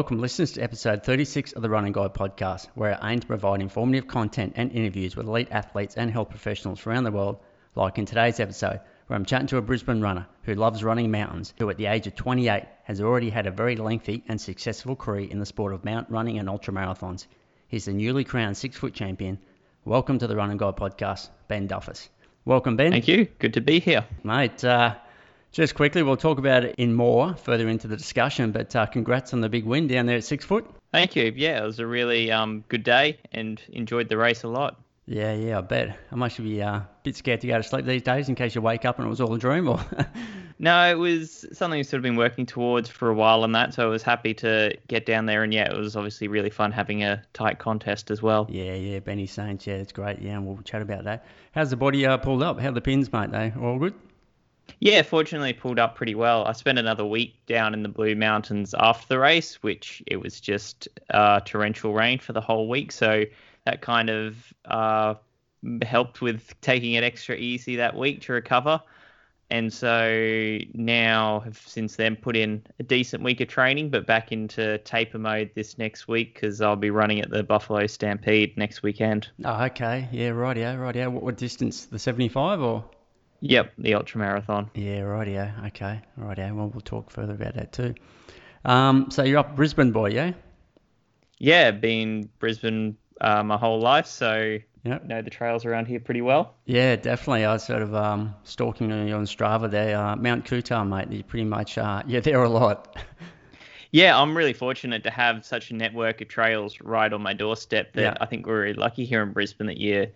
Welcome, listeners, to episode 36 of the Running Guide podcast, where I aim to provide informative content and interviews with elite athletes and health professionals around the world, like in today's episode, where I'm chatting to a Brisbane runner who loves running mountains, who at the age of 28 has already had a very lengthy and successful career in the sport of mountain running and ultramarathons. He's the newly crowned six foot champion. Welcome to the Running Guide podcast, Ben Duffus. Welcome, Ben. Thank you. Good to be here. Mate, uh, just quickly, we'll talk about it in more further into the discussion, but uh, congrats on the big win down there at six foot. Thank you. Yeah, it was a really um, good day and enjoyed the race a lot. Yeah, yeah, I bet. I'm actually be uh, a bit scared to go to sleep these days in case you wake up and it was all a dream. Or no, it was something we've sort of been working towards for a while on that, so I was happy to get down there. And yeah, it was obviously really fun having a tight contest as well. Yeah, yeah, Benny Saints, yeah, it's great. Yeah, and we'll chat about that. How's the body uh, pulled up? How are the pins, mate? They all good? Yeah, fortunately pulled up pretty well. I spent another week down in the Blue Mountains after the race, which it was just uh, torrential rain for the whole week, so that kind of uh, helped with taking it extra easy that week to recover. And so now have since then put in a decent week of training, but back into taper mode this next week because I'll be running at the Buffalo Stampede next weekend. Oh, okay. Yeah, right, yeah, right, yeah. What, what distance? The 75 or? Yep, the ultra marathon. Yeah, right, yeah. Okay, right, yeah. Well, we'll talk further about that too. Um, so you're up Brisbane boy, yeah? Yeah, been Brisbane uh, my whole life, so yep. know the trails around here pretty well. Yeah, definitely. I was sort of um, stalking you on Strava there. Uh, Mount Coot-tha, mate. You pretty much uh, you're there a lot. Yeah, I'm really fortunate to have such a network of trails right on my doorstep that yeah. I think we're really lucky here in Brisbane that you're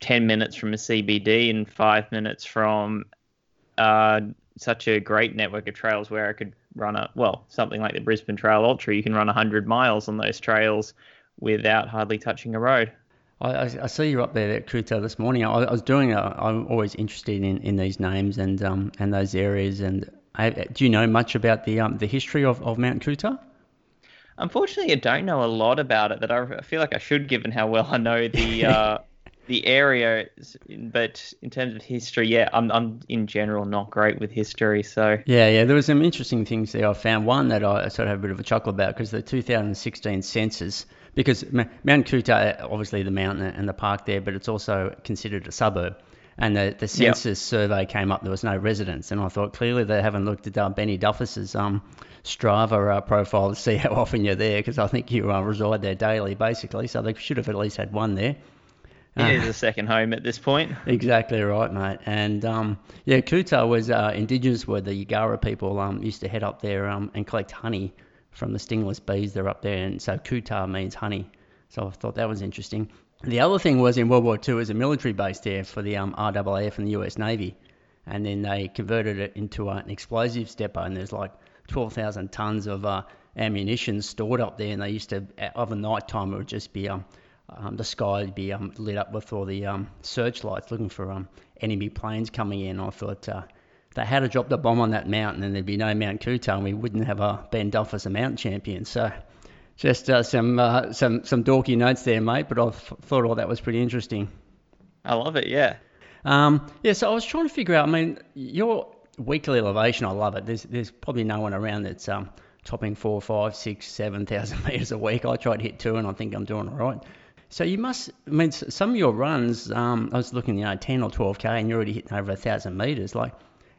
10 minutes from a CBD and five minutes from uh, such a great network of trails where I could run a, well, something like the Brisbane Trail Ultra. You can run 100 miles on those trails without hardly touching a road. I, I see you up there at Coot-tha this morning. I, I was doing. I'm always interested in, in these names and um and those areas. And I, do you know much about the um the history of, of Mount Coot-tha? Unfortunately, I don't know a lot about it. That I feel like I should, given how well I know the uh, the area. But in terms of history, yeah, I'm I'm in general not great with history. So yeah, yeah, there was some interesting things there. I found one that I sort of have a bit of a chuckle about because the 2016 census because Mount Coot-tha, obviously the mountain and the park there, but it's also considered a suburb. And the, the census yep. survey came up, there was no residents. And I thought clearly they haven't looked at uh, Benny Duffus's um, Strava uh, profile to see how often you're there, because I think you uh, reside there daily, basically. So they should have at least had one there. It is a second home at this point. Exactly right, mate. And um, yeah, Coot-tha was uh, indigenous where the Yagara people um, used to head up there um, and collect honey from the stingless bees that are up there. And so Coot-tha means honey. So I thought that was interesting. The other thing was in World War II, was a military base there for the um, RAAF and the US Navy. And then they converted it into uh, an explosives depot. And there's like 12,000 tons of uh, ammunition stored up there. And they used to, over night time, it would just be um, um, the sky would be um, lit up with all the um, searchlights looking for um, enemy planes coming in. I thought uh, they had to drop the bomb on that mountain and there'd be no Mount Coot-tha and we wouldn't have a Ben Duffus a mountain champion. So just uh, some uh, some some dorky notes there, mate. But I thought all that was pretty interesting. I love it. Yeah. Um, yeah. So I was trying to figure out. I mean, your weekly elevation, I love it. There's there's probably no one around that's um, topping four, five, six, seven thousand meters a week. I try to hit two, and I think I'm doing all right. So you must, I mean, some of your runs, um, I was looking, you know, 10 or 12k, and you're already hitting over a thousand meters. Like,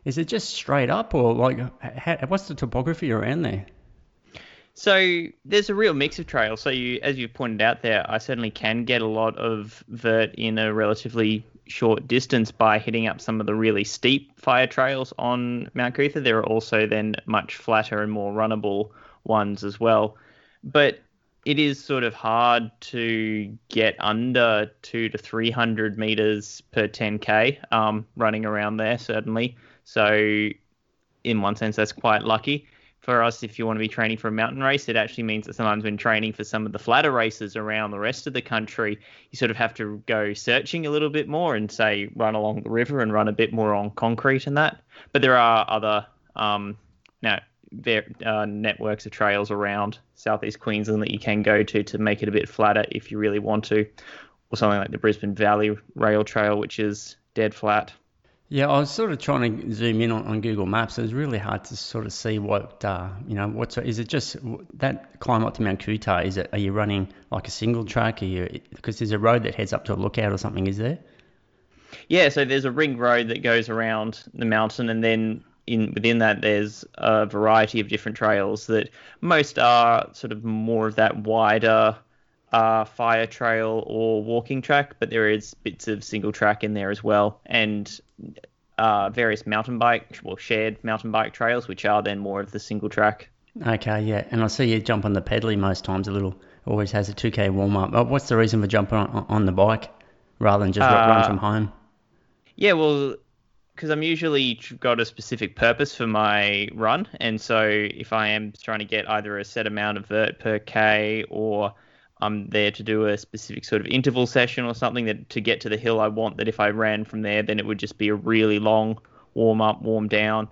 is it just straight up, or like, how, what's the topography around there? So there's a real mix of trails. So you, as you pointed out there, I certainly can get a lot of vert in a relatively short distance by hitting up some of the really steep fire trails on Mount Coot-tha. There are also then much flatter and more runnable ones as well. But it is sort of hard to get under two to three hundred meters per 10k um, running around there certainly. So, in one sense, that's quite lucky. For us, if you want to be training for a mountain race, it actually means that sometimes when training for some of the flatter races around the rest of the country, you sort of have to go searching a little bit more and say run along the river and run a bit more on concrete and that. But there are other um, now there uh, networks of trails around southeast Queensland that you can go to to make it a bit flatter if you really want to, or something like the Brisbane Valley Rail Trail, which is dead flat. Yeah, I was sort of trying to zoom in on, on Google Maps. It was really hard to sort of see what, uh, you know, what's is it just that climb up to Mount Coot-tha? Is it are you running like a single track? Are you because there's a road that heads up to a lookout or something? Is there? Yeah, so there's a ring road that goes around the mountain, and then in within that there's a variety of different trails that most are sort of more of that wider uh, fire trail or walking track, but there is bits of single track in there as well, and uh, various mountain bike, well, shared mountain bike trails, which are then more of the single track. Okay, yeah, and I see you jump on the pedally most times. A little always has a 2k warm up. But what's the reason for jumping on, on the bike rather than just uh, run from home? Yeah, well, because I'm usually got a specific purpose for my run, and so if I am trying to get either a set amount of vert per k, or I'm there to do a specific sort of interval session or something that to get to the hill, I want that if I ran from there, then it would just be a really long warm up, warm down,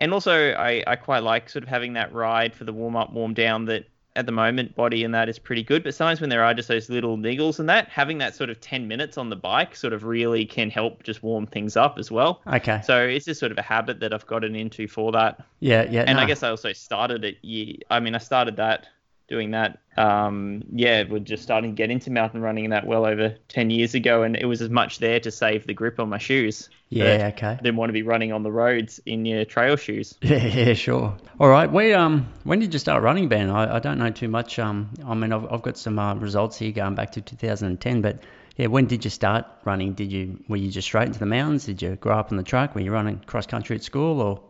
and also I, I quite like sort of having that ride for the warm up, warm down that at the moment, body and that is pretty good. But sometimes when there are just those little niggles and that, having that sort of 10 minutes on the bike sort of really can help just warm things up as well. Okay. So it's just sort of a habit that I've gotten into for that. Yeah, yeah. And no. I guess I also started it. I mean, I started that doing that. Um, yeah, we're just starting to get into mountain running that well over 10 years ago, and it was as much there to save the grip on my shoes. Yeah, okay. Didn't want to be running on the roads in your trail shoes. Yeah, yeah, sure. All right. We um, when did you start running, Ben? I, I don't know too much. Um, I mean, I've, I've got some uh, results here going back to 2010, but yeah, when did you start running? Did you were you just straight into the mountains? Did you grow up on the track? Were you running cross country at school or?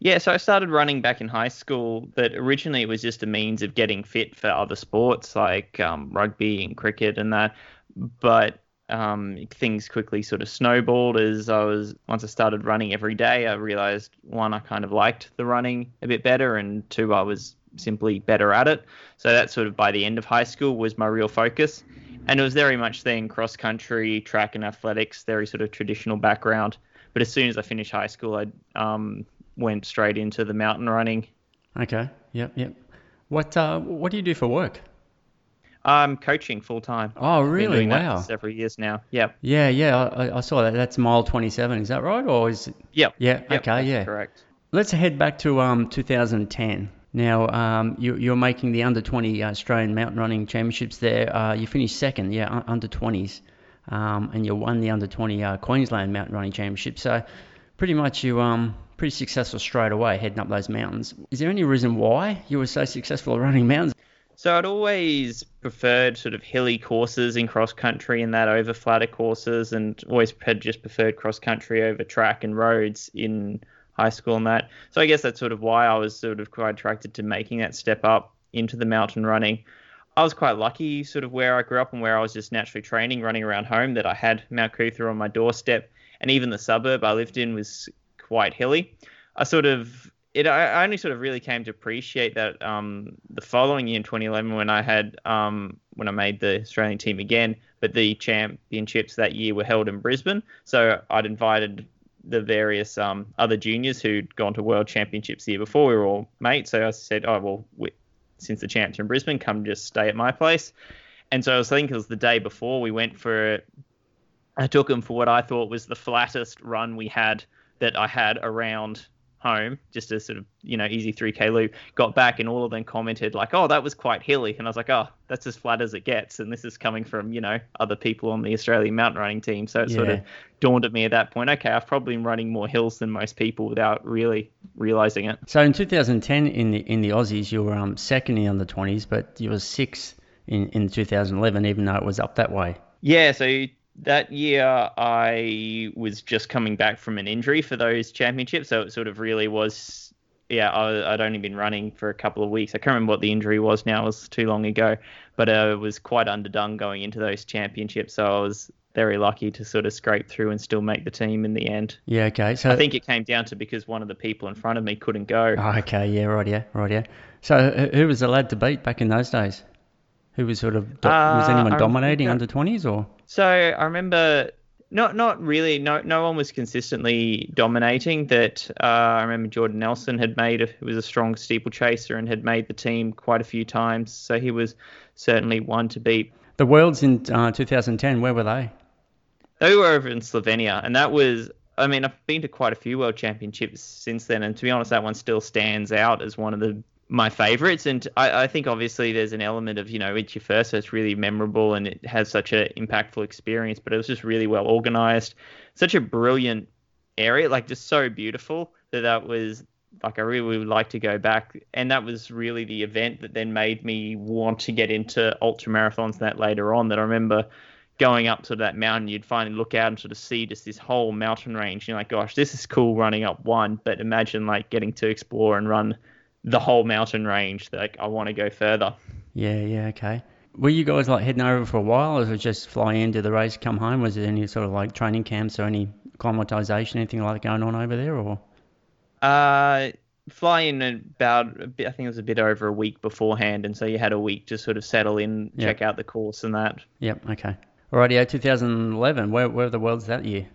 Yeah, so I started running back in high school, but originally it was just a means of getting fit for other sports like um, rugby and cricket and that. But um, things quickly sort of snowballed as I was once I started running every day. I realized one, I kind of liked the running a bit better, and two, I was simply better at it. So that sort of by the end of high school was my real focus, and it was very much then cross country, track, and athletics, very sort of traditional background. But as soon as I finished high school, I um, went straight into the mountain running. Okay. Yep. Yep. What uh, What do you do for work? I'm coaching full time. Oh, really? wow. several years now. Yep. Yeah. Yeah. I, I, saw that. That's mile 27. Is that right? Or is it? Yep. Yeah. Yep, okay. Yeah. Correct. Let's head back to um 2010. Now, um, you, you're making the under 20 Australian mountain running championships there. Uh, you finished second, yeah, under 20s, um, and you won the under 20 uh, Queensland mountain running championship. So, pretty much you um pretty successful straight away heading up those mountains. Is there any reason why you were so successful at running mountains? So I'd always preferred sort of hilly courses in cross country and that over flatter courses, and always had just preferred cross country over track and roads in high school and that. So I guess that's sort of why I was sort of quite attracted to making that step up into the mountain running. I was quite lucky, sort of where I grew up and where I was just naturally training, running around home, that I had Mount Coot-tha on my doorstep, and even the suburb I lived in was quite hilly. I sort of it I only sort of really came to appreciate that um, the following year in 2011 when I had um, when I made the Australian team again, but the championships that year were held in Brisbane. So I'd invited the various um, other juniors who'd gone to world championships the year before. We were all mates, so I said, "Oh well, we, since the champs in Brisbane, come just stay at my place." And so I was thinking it was the day before we went for. I took them for what I thought was the flattest run we had that I had around home, just a sort of, you know, easy 3K loop, got back and all of them commented like, oh, that was quite hilly. And I was like, oh, that's as flat as it gets. And this is coming from, you know, other people on the Australian mountain running team. So it yeah. sort of dawned at me at that point, okay, I've probably been running more hills than most people without really realizing it. So in 2010 in the in the Aussies, you were um, second in the 20s, but you were sixth in, in 2011, even though it was up that way. Yeah, so that year I was just coming back from an injury for those championships, so it sort of really was. Yeah, I, would only been running for a couple of weeks. I can't remember what the injury was now; it was too long ago. But uh, I was quite underdone going into those championships, so I was very lucky to sort of scrape through and still make the team in the end. Yeah, okay. So I think it came down to because one of the people in front of me couldn't go. Oh, okay, yeah, right, yeah, right, yeah. So who was the lad to beat back in those days? Who was sort of do- uh, was anyone dominating under twenties or? So I remember not not really no no one was consistently dominating that uh, I remember Jordan Nelson had made a, was a strong steeplechaser and had made the team quite a few times. So he was certainly one to beat. The worlds in uh, 2010 where were they? They were over in Slovenia and that was I mean, I've been to quite a few world championships since then, and to be honest, that one still stands out as one of the my favorites. And I, I think obviously there's an element of you know it's your first, so it's really memorable and it has such an impactful experience. But it was just really well organized, such a brilliant area, like just so beautiful that that was like I really would like to go back. And that was really the event that then made me want to get into ultra marathons that later on. That I remember going up to that mountain, you'd finally look out and sort of see just this whole mountain range. You're like, gosh, this is cool running up one, but imagine like getting to explore and run the whole mountain range. Like I want to go further. Yeah, yeah, okay. Were you guys like heading over for a while, or was it just fly into the race, come home? Was there any sort of like training camps or any acclimatization, anything like that going on over there, or? Uh, fly in about a bit, I think it was a bit over a week beforehand, and so you had a week to sort of settle in, Yep. check out the course and that. Yep, okay. Alrighty, 2011. Where where were the worlds that year?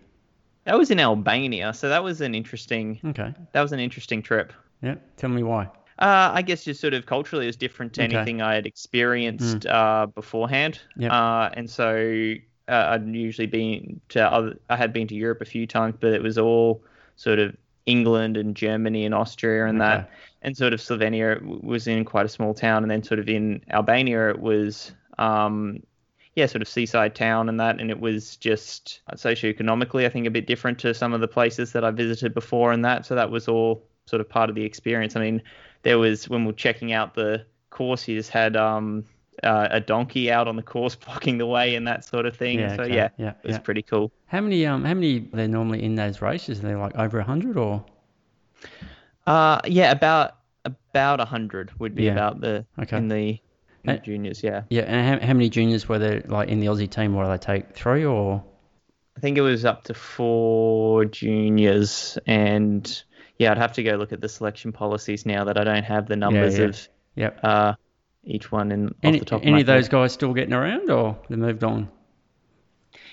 That was in Albania, so that was an interesting Okay. that was an interesting trip. Yep. Tell me why. Uh, I guess just sort of culturally was different to Okay. Anything I had experienced uh, beforehand. Yep. Uh, and so uh, I'd usually been to other, I had been to Europe a few times, but it was all sort of England and Germany and Austria and Okay. that. And sort of Slovenia was in quite a small town, and then sort of in Albania it was. Um, yeah, sort of seaside town and that, and it was just socioeconomically, I think, a bit different to some of the places that I visited before and that. So that was all sort of part of the experience. I mean, there was when we were checking out the course, you just had um, uh, a donkey out on the course blocking the way and that sort of thing. Yeah, so okay. yeah, Yeah, it was yeah. pretty cool. How many um how many they're normally in those races? Are they like over hundred or? Uh, yeah, about about a hundred would be Yeah. about the Okay. in the, in the Uh, juniors. Yeah, Yeah, and how, how many juniors were there like in the Aussie team? What do they take? Three or? I think it was up to four juniors, and yeah, I'd have to go look at the selection policies now that I don't have the numbers yeah. of Yep. uh, each one in Any, off the top any of my of those guys still getting around or they moved on?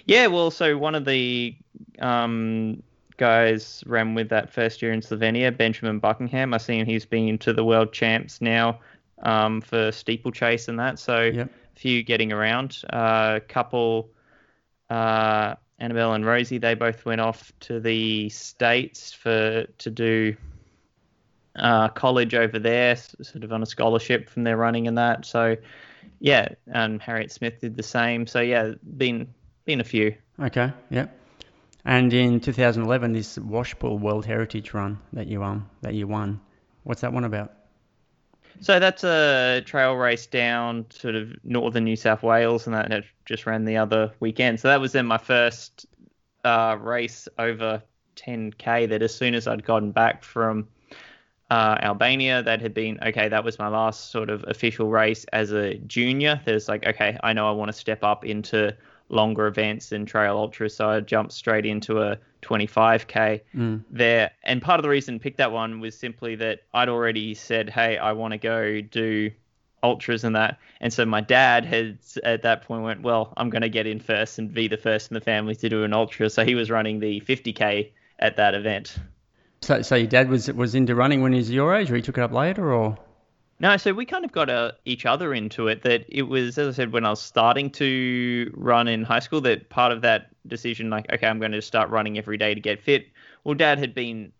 Yeah, well, so one of the um, guys ran with that first year in Slovenia, Benjamin Buckingham. I seen he's been to the world champs now um, for steeplechase and that. So Yep. a few getting around. A uh, couple, uh, Annabelle and Rosie, they both went off to the states for to do uh, college over there, sort of on a scholarship from their running and that. So yeah, and Harriet Smith did the same. So yeah, been been a few. Okay. Yep. And in 2011, this Washpool World Heritage Run that you um that you won. What's that one about? So that's a trail race down sort of northern New South Wales, and that had just ran the other weekend. So that was then my first uh, race over 10k. That as soon as I'd gotten back from uh, Albania, that had been okay. That was my last sort of official race as a junior. There's like okay, I know I want to step up into longer events and trail ultra, so I jumped straight into a 25k Mm. there. And part of the reason I picked that one was simply that I'd already said, hey, I want to go do ultras and that. And so my dad had at that point went, well, I'm going to get in first and be the first in the family to do an ultra. So he was running the 50k at that event. So, so your dad was was into running when he was your age, or he took it up later, or? No, so we kind of got uh, each other into it. That it was, as I said, when I was starting to run in high school, that part of that decision, like, okay, I'm going to start running every day to get fit. Well, Dad had been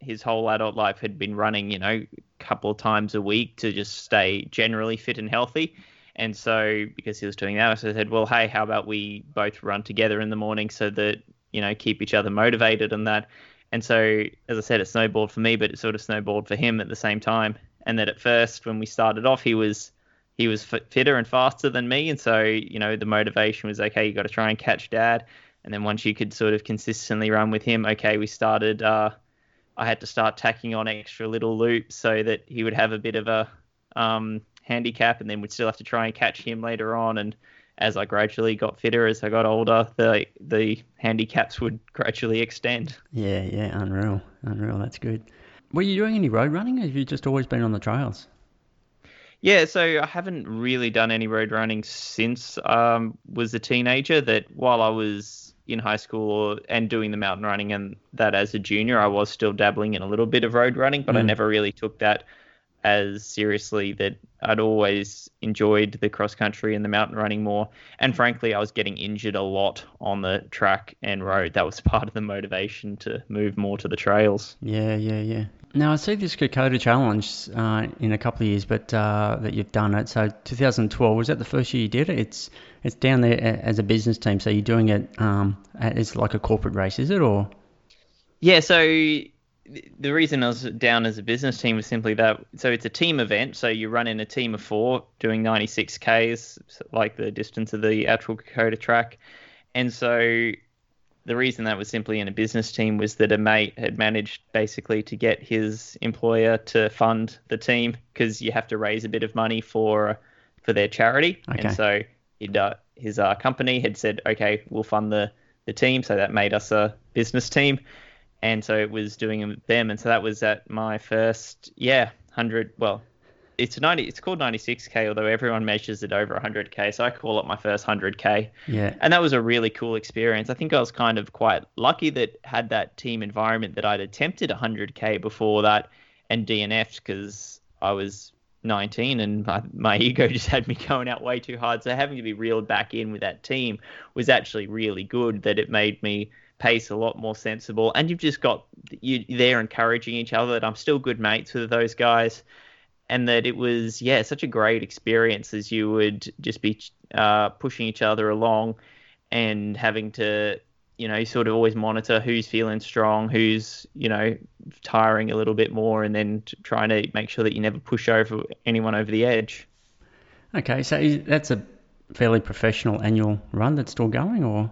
his whole adult life had been running, you know, a couple of times a week to just stay generally fit and healthy. And so, because he was doing that, I said, well, hey, how about we both run together in the morning so that you know keep each other motivated and that. And so, as I said, it snowballed for me, but it sort of snowballed for him at the same time. And that at first, when we started off, he was he was fitter and faster than me, and so you know the motivation was okay. You got to try and catch dad. And then once you could sort of consistently run with him, okay, we started. Uh, I had to start tacking on extra little loops so that he would have a bit of a um, handicap, and then we'd still have to try and catch him later on. And as I gradually got fitter, as I got older, the the handicaps would gradually extend. Yeah, yeah, unreal, unreal. That's good. Were you doing any road running, or have you just always been on the trails? Yeah, so I haven't really done any road running since um was a teenager. That while I was in high school and doing the mountain running and that as a junior, I was still dabbling in a little bit of road running, but I Mm. never really took that as seriously that I'd always enjoyed the cross country and the mountain running more. And frankly, I was getting injured a lot on the track and road. That was part of the motivation to move more to the trails. Yeah, yeah, yeah. Now I see this Kokoda Challenge uh, in a couple of years, but uh, that you've done it. So 2012 was that the first year you did it? It's it's down there as a business team, so you're doing it um, as like a corporate race, is it or? Yeah, so the reason I was down as a business team was simply that. So it's a team event. So you run in a team of four doing 96 Ks, like the distance of the actual Kokoda track. And so the reason that was simply in a business team was that a mate had managed basically to get his employer to fund the team because you have to raise a bit of money for for their charity. Okay. And so uh, his uh, company had said, okay, we'll fund the, the team. So that made us a business team and so it was doing them, and so that was at my first, yeah, hundred. Well, it's 90. It's called 96k, although everyone measures it over 100k. So I call it my first 100k. Yeah. And that was a really cool experience. I think I was kind of quite lucky that had that team environment that I'd attempted 100k before that and DNF'd because I was 19 and my, my, ego just had me going out way too hard. So having to be reeled back in with that team was actually really good. That it made me pace a lot more sensible. And you've just got you there encouraging each other that I'm still good mates with those guys. And that it was, yeah, such a great experience as you would just be uh, pushing each other along and having to, you know, sort of always monitor who's feeling strong, who's, you know, tiring a little bit more, and then trying to make sure that you never push over anyone over the edge. Okay, so that's a fairly professional annual run that's still going, or?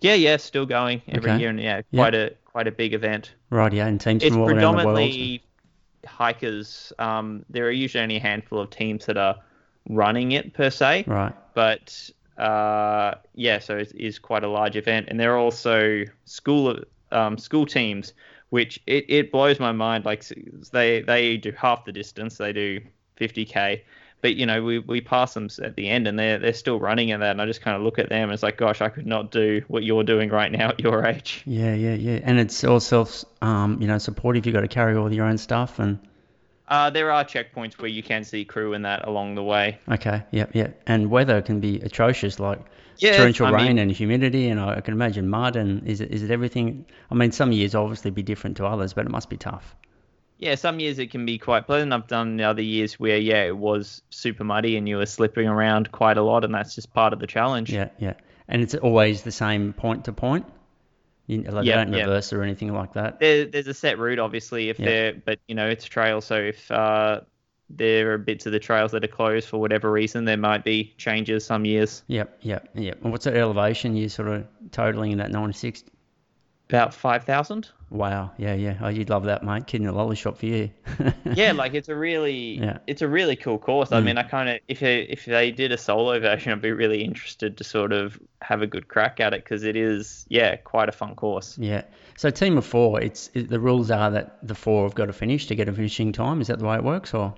Yeah, yeah, still going every okay. year, and yeah, quite yep. a quite a big event. Right, yeah, and teams it's from all around the world. Hikers. Um, there are usually only a handful of teams that are running it per se. Right. But uh, yeah, so it is quite a large event, and there are also school um, school teams, which it, it blows my mind. Like they they do half the distance, they do 50k, but you know we, we pass them at the end and they're they're still running in that and I just kind of look at them and it's like gosh I could not do what you're doing right now at your age. Yeah yeah yeah. And it's all self um you know supportive you got to carry all your own stuff and uh, there are checkpoints where you can see crew in that along the way. Okay yep yep. And weather can be atrocious like yeah, torrential I rain mean, and humidity and I can imagine mud and is it is it everything? I mean some years obviously be different to others but it must be tough yeah, some years it can be quite pleasant. I've done the other years where yeah, it was super muddy and you were slipping around quite a lot, and that's just part of the challenge. Yeah, yeah, and it's always the same point to point. You, like yeah, don't reverse or anything like that. There, there's a set route, obviously, if yeah. they're, but you know, it's a trail, so if uh, there are bits of the trails that are closed for whatever reason, there might be changes some years. Yep, yep, yep. And what's the elevation you sort of totaling in that 96? About 5,000. Wow. Yeah, yeah. Oh, you'd love that, mate. Kid in a lolly shop for you. yeah, like it's a really, yeah. it's a really cool course. Mm. I mean, I kind of, if they, if they did a solo version, I'd be really interested to sort of have a good crack at it because it is, yeah, quite a fun course. Yeah. So team of four, it's it, the rules are that the four have got to finish to get a finishing time. Is that the way it works, or?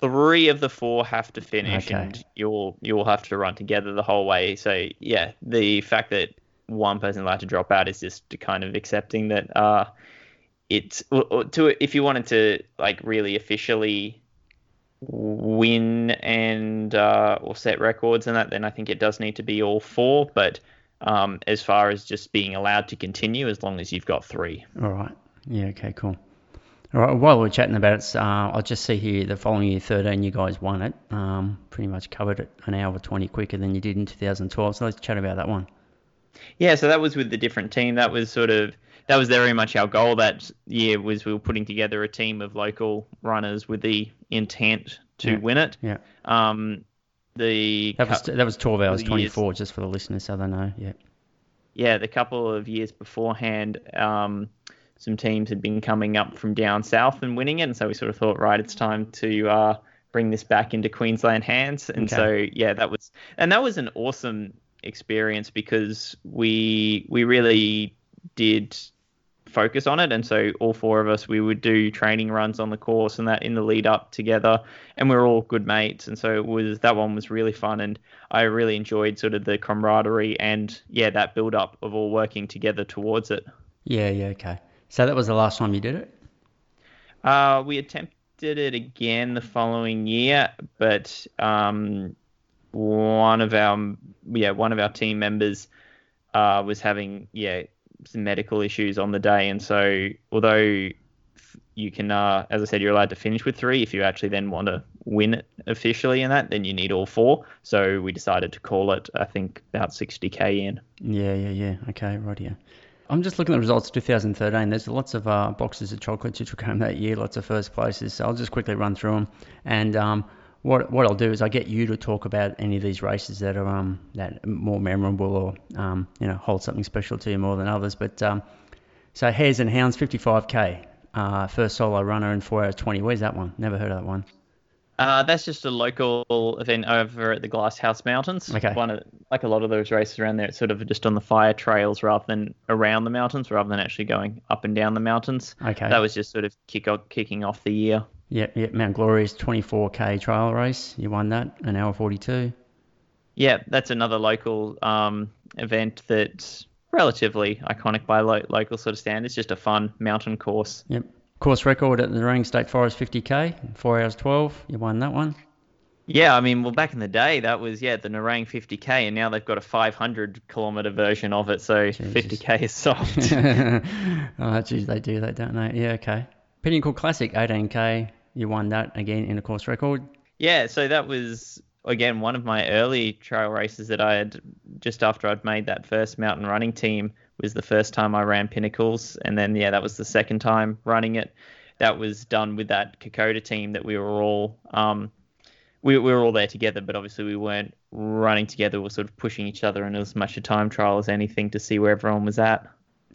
Three of the four have to finish, okay. and you'll you'll have to run together the whole way. So yeah, the fact that one person allowed to drop out is just kind of accepting that uh, it's to if you wanted to like really officially win and uh, or set records and that, then I think it does need to be all four. But um, as far as just being allowed to continue, as long as you've got three. All right. Yeah. Okay. Cool. All right. While we're chatting about it, uh, I'll just see here the following year, 13, you guys won it. Um, pretty much covered it an hour 20 quicker than you did in 2012. So let's chat about that one. Yeah, so that was with the different team. That was sort of that was very much our goal that year was we were putting together a team of local runners with the intent to yeah. win it. Yeah. Um, the that was that was 12 hours 24 just for the listeners so they know. Yeah. Yeah, the couple of years beforehand, um, some teams had been coming up from down south and winning it, and so we sort of thought, right, it's time to uh, bring this back into Queensland hands. And okay. so yeah, that was and that was an awesome experience because we we really did focus on it. And so all four of us we would do training runs on the course and that in the lead up together. And we are all good mates. And so it was that one was really fun. And I really enjoyed sort of the camaraderie and yeah that build up of all working together towards it. Yeah yeah okay. So that was the last time you did it? Uh we attempted it again the following year, but um, one of our yeah one of our team members uh, was having yeah some medical issues on the day, and so although you can, uh, as I said, you're allowed to finish with three. If you actually then want to win it officially in that, then you need all four. So we decided to call it, I think, about 60k in. Yeah, yeah, yeah. Okay, right, yeah. I'm just looking at the results of 2013. There's lots of uh, boxes of chocolates took home that year, lots of first places. So I'll just quickly run through them. And um, what what I'll do is I get you to talk about any of these races that are um that are more memorable or um you know hold something special to you more than others. But um, so Hares and Hounds 55k, uh, first solo runner in four hours 20. Where's that one? Never heard of that one. Uh, that's just a local event over at the Glasshouse Mountains. Okay. One of, like a lot of those races around there, it's sort of just on the fire trails rather than around the mountains, rather than actually going up and down the mountains. Okay. That was just sort of kick off, kicking off the year. Yep, yep. Mount Glorious 24k trail race. You won that, an hour 42. Yeah, that's another local um, event that's relatively iconic by lo- local sort of standards. Just a fun mountain course. Yep. Course record at the Nerang State Forest 50k, 4 hours 12. You won that one. Yeah, I mean, well, back in the day, that was yeah the Nerang 50k, and now they've got a 500 kilometer version of it, so Jesus. 50k is soft. oh, geez, they do that, don't they? Yeah, okay. Pinnacle Classic 18k. You won that again in a course record. yeah, so that was again one of my early trail races that I had just after I'd made that first mountain running team was the first time I ran Pinnacles, and then yeah, that was the second time running it. That was done with that Kokoda team that we were all um, we, we were all there together, but obviously we weren't running together. We were sort of pushing each other, and it was as much a time trial as anything to see where everyone was at.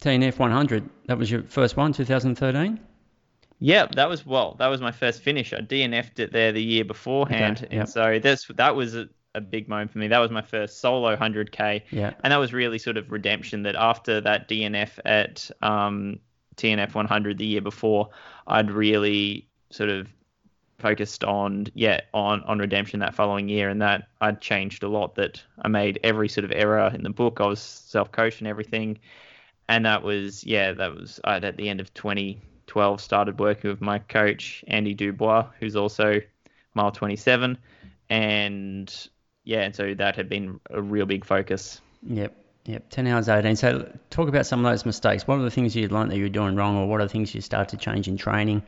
TNF 100. That was your first one, 2013. Yeah, that was well, that was my first finish. I DNF'd it there the year beforehand, Okay, and so that's that was a, a big moment for me. That was my first solo 100k, Yeah. and that was really sort of redemption. That after that DNF at um, TNF 100 the year before, I'd really sort of focused on yeah on on redemption that following year, and that I'd changed a lot. That I made every sort of error in the book. I was self coached and everything, and that was yeah that was I'd at the end of 2012 started working with my coach Andy Dubois, who's also mile 27, and yeah, and so that had been a real big focus. Yep. Yep. 10 hours 18. So talk about some of those mistakes. What are the things you learned that you were doing wrong, or what are the things you started to change in training?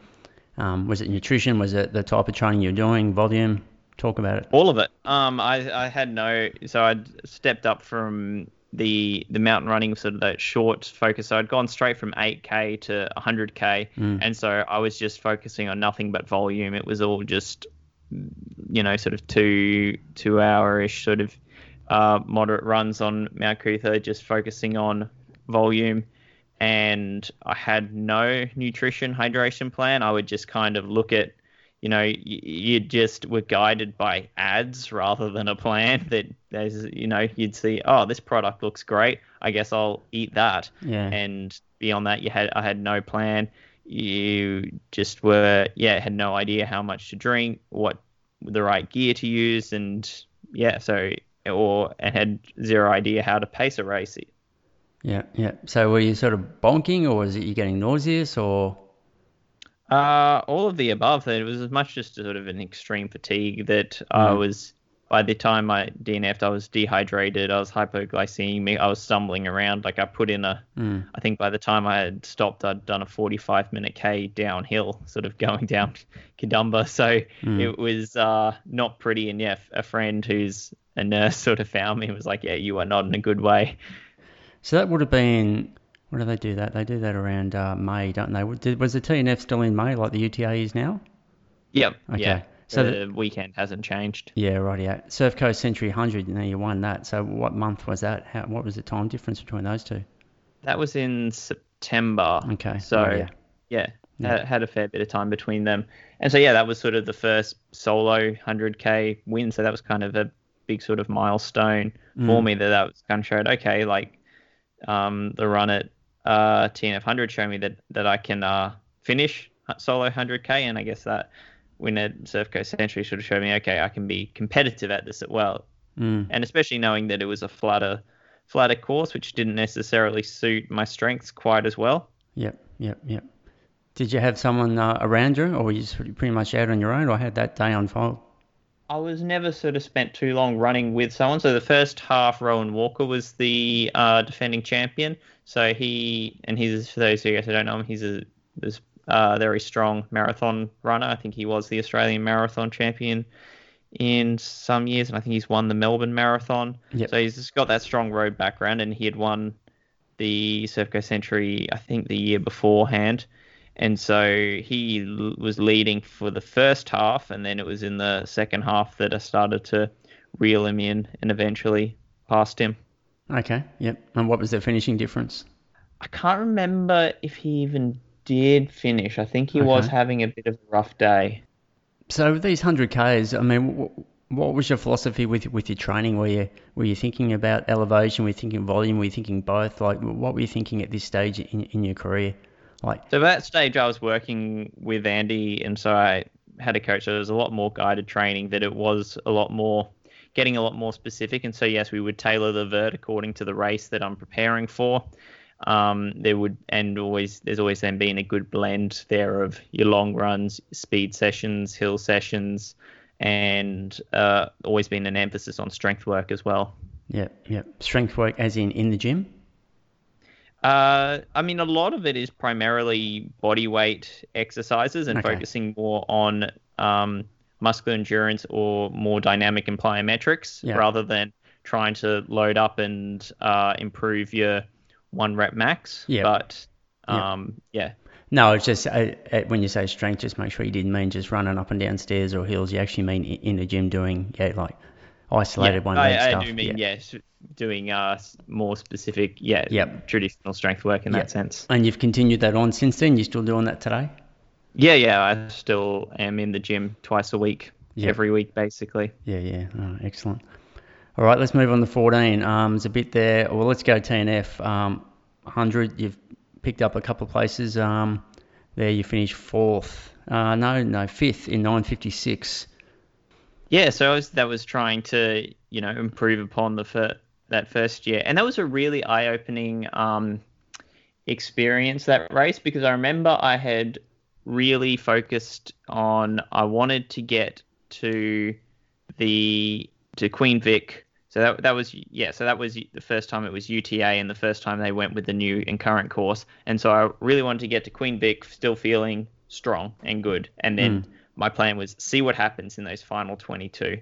Um, was it nutrition? Was it the type of training you're doing? Volume? Talk about it. All of it. Um, I I had no, so I'd stepped up from the the mountain running sort of that short focus. So I'd gone straight from 8k to 100k, and so I was just focusing on nothing but volume. It was all just, you know, sort of two two hour ish sort of uh, moderate runs on Mount Coot-tha, just focusing on volume. And I had no nutrition hydration plan. I would just kind of look at you know, you, you just were guided by ads rather than a plan. That there's, you know, you'd see, oh, this product looks great. I guess I'll eat that. Yeah. And beyond that, you had, I had no plan. You just were, yeah, had no idea how much to drink, what the right gear to use, and yeah, so or and had zero idea how to pace a race. Yeah. Yeah. So were you sort of bonking, or was it you getting nauseous, or? Uh, all of the above. It was as much just sort of an extreme fatigue that I Mm. was. By the time I DNF'd, I was dehydrated. I was hypoglycemic. I was stumbling around. Like I put in a. Mm. I think by the time I had stopped, I'd done a 45 minute K downhill, sort of going down Katoomba. So Mm. it was uh, not pretty. And yeah, a friend who's a nurse sort of found me and was like, "Yeah, you are not in a good way." So that would have been. When do they do that? They do that around uh, May, don't they? Did, was the TNF still in May, like the UTA is now? Yep. Okay. Yeah. So So the weekend hasn't changed. Yeah, right. Yeah, Surf Coast Century 100. You know, you won that. So what month was that? How, what was the time difference between those two? That was in September. Okay. So right, yeah. yeah, Yeah. Had, a fair bit of time between them. And so yeah, that was sort of the first solo 100k win. So that was kind of a big sort of milestone for Mm. me that that was kind of showed okay, like um, the run at uh, TNF 100 showed me that that I can uh, finish solo 100k, and I guess that win at Surf Coast Century sort of showed me okay, I can be competitive at this as well Mm. and especially knowing that it was a flatter flatter course which didn't necessarily suit my strengths quite as well Yep, yep, yep. Did you have someone uh, around you, or were you pretty much out on your own, or had that day unfold? I was never sort of spent too long running with someone. So the first half, Rowan Walker was the uh, defending champion. So he and he's for those of you guys who don't know him, he's a was uh, very strong marathon runner. I think he was the Australian marathon champion in some years, and I think he's won the Melbourne Marathon. Yep. So he's just got that strong road background, and he had won the Surf Coast Century, I think, the year beforehand. And so he l- was leading for the first half, and then it was in the second half that I started to reel him in and eventually passed him. Okay, yep. And what was the finishing difference? I can't remember if he even did finish. I think he was having a bit of a rough day. So these hundred k's, I mean, what was your philosophy with with your training? Were you were you thinking about elevation? Were you thinking volume? Were you thinking both? Like, what were you thinking at this stage in in your career? Like, So at that stage, I was working with Andy, and so I had a coach. So there was a lot more guided training. That it was a lot more getting a lot more specific. And so yes, we would tailor the vert according to the race that I'm preparing for. Um, there would and always there's always then been a good blend there of your long runs, speed sessions, hill sessions, and uh, always been an emphasis on strength work as well. yeah, yeah, strength work as in in the gym. Uh, I mean, a lot of it is primarily body weight exercises and Okay. focusing more on um, muscular endurance or more dynamic and plyometrics Yeah. rather than trying to load up and uh, improve your one rep max. Yeah. But Yeah. um, yeah. No, it's just uh, when you say strength, just make sure you didn't mean just running up and down stairs or hills. You actually mean in the gym doing yeah, like isolated yeah, one I, leg I stuff. do mean, yeah. yes, doing uh, more specific, yeah, Yep. traditional strength work in Yep. that sense. And you've continued that on since then. You're still doing that today. Yeah, yeah, I still am in the gym twice a week, Yep. every week basically. Yeah, yeah. Oh, excellent. All right, let's move on to 14. Um, there's a bit there. Well, let's go TNF. Um, 100, you've picked up a couple of places. Um, there you finished fourth. Uh, no, no, fifth in 956. Yeah, so I was, that was trying to, you know, improve upon the fir- that first year, and that was a really eye-opening um, experience that race because I remember I had really focused on I wanted to get to the to Queen Vic. So that that was yeah. So that was the first time it was UTA and the first time they went with the new and current course. And so I really wanted to get to Queen Vic, still feeling strong and good. And then my plan was see what happens in those final 22.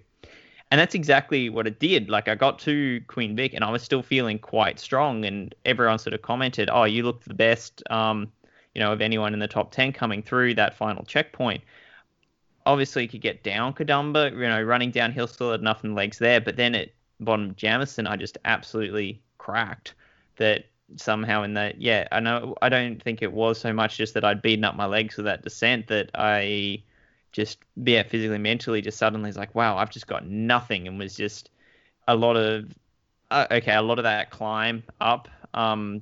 And that's exactly what it did. Like I got to Queen Vic and I was still feeling quite strong. And everyone sort of commented, "Oh, you looked the best." Um, you know, of anyone in the top 10 coming through that final checkpoint obviously you could get down Katoomba, you know, running downhill still had enough in the legs there, but then at bottom Jamison, I just absolutely cracked that somehow in that, yeah, I know, I don't think it was so much just that I'd beaten up my legs with that descent that I just, yeah, physically, mentally, just suddenly was like, wow, I've just got nothing and was just a lot of, uh, okay, a lot of that climb up, um,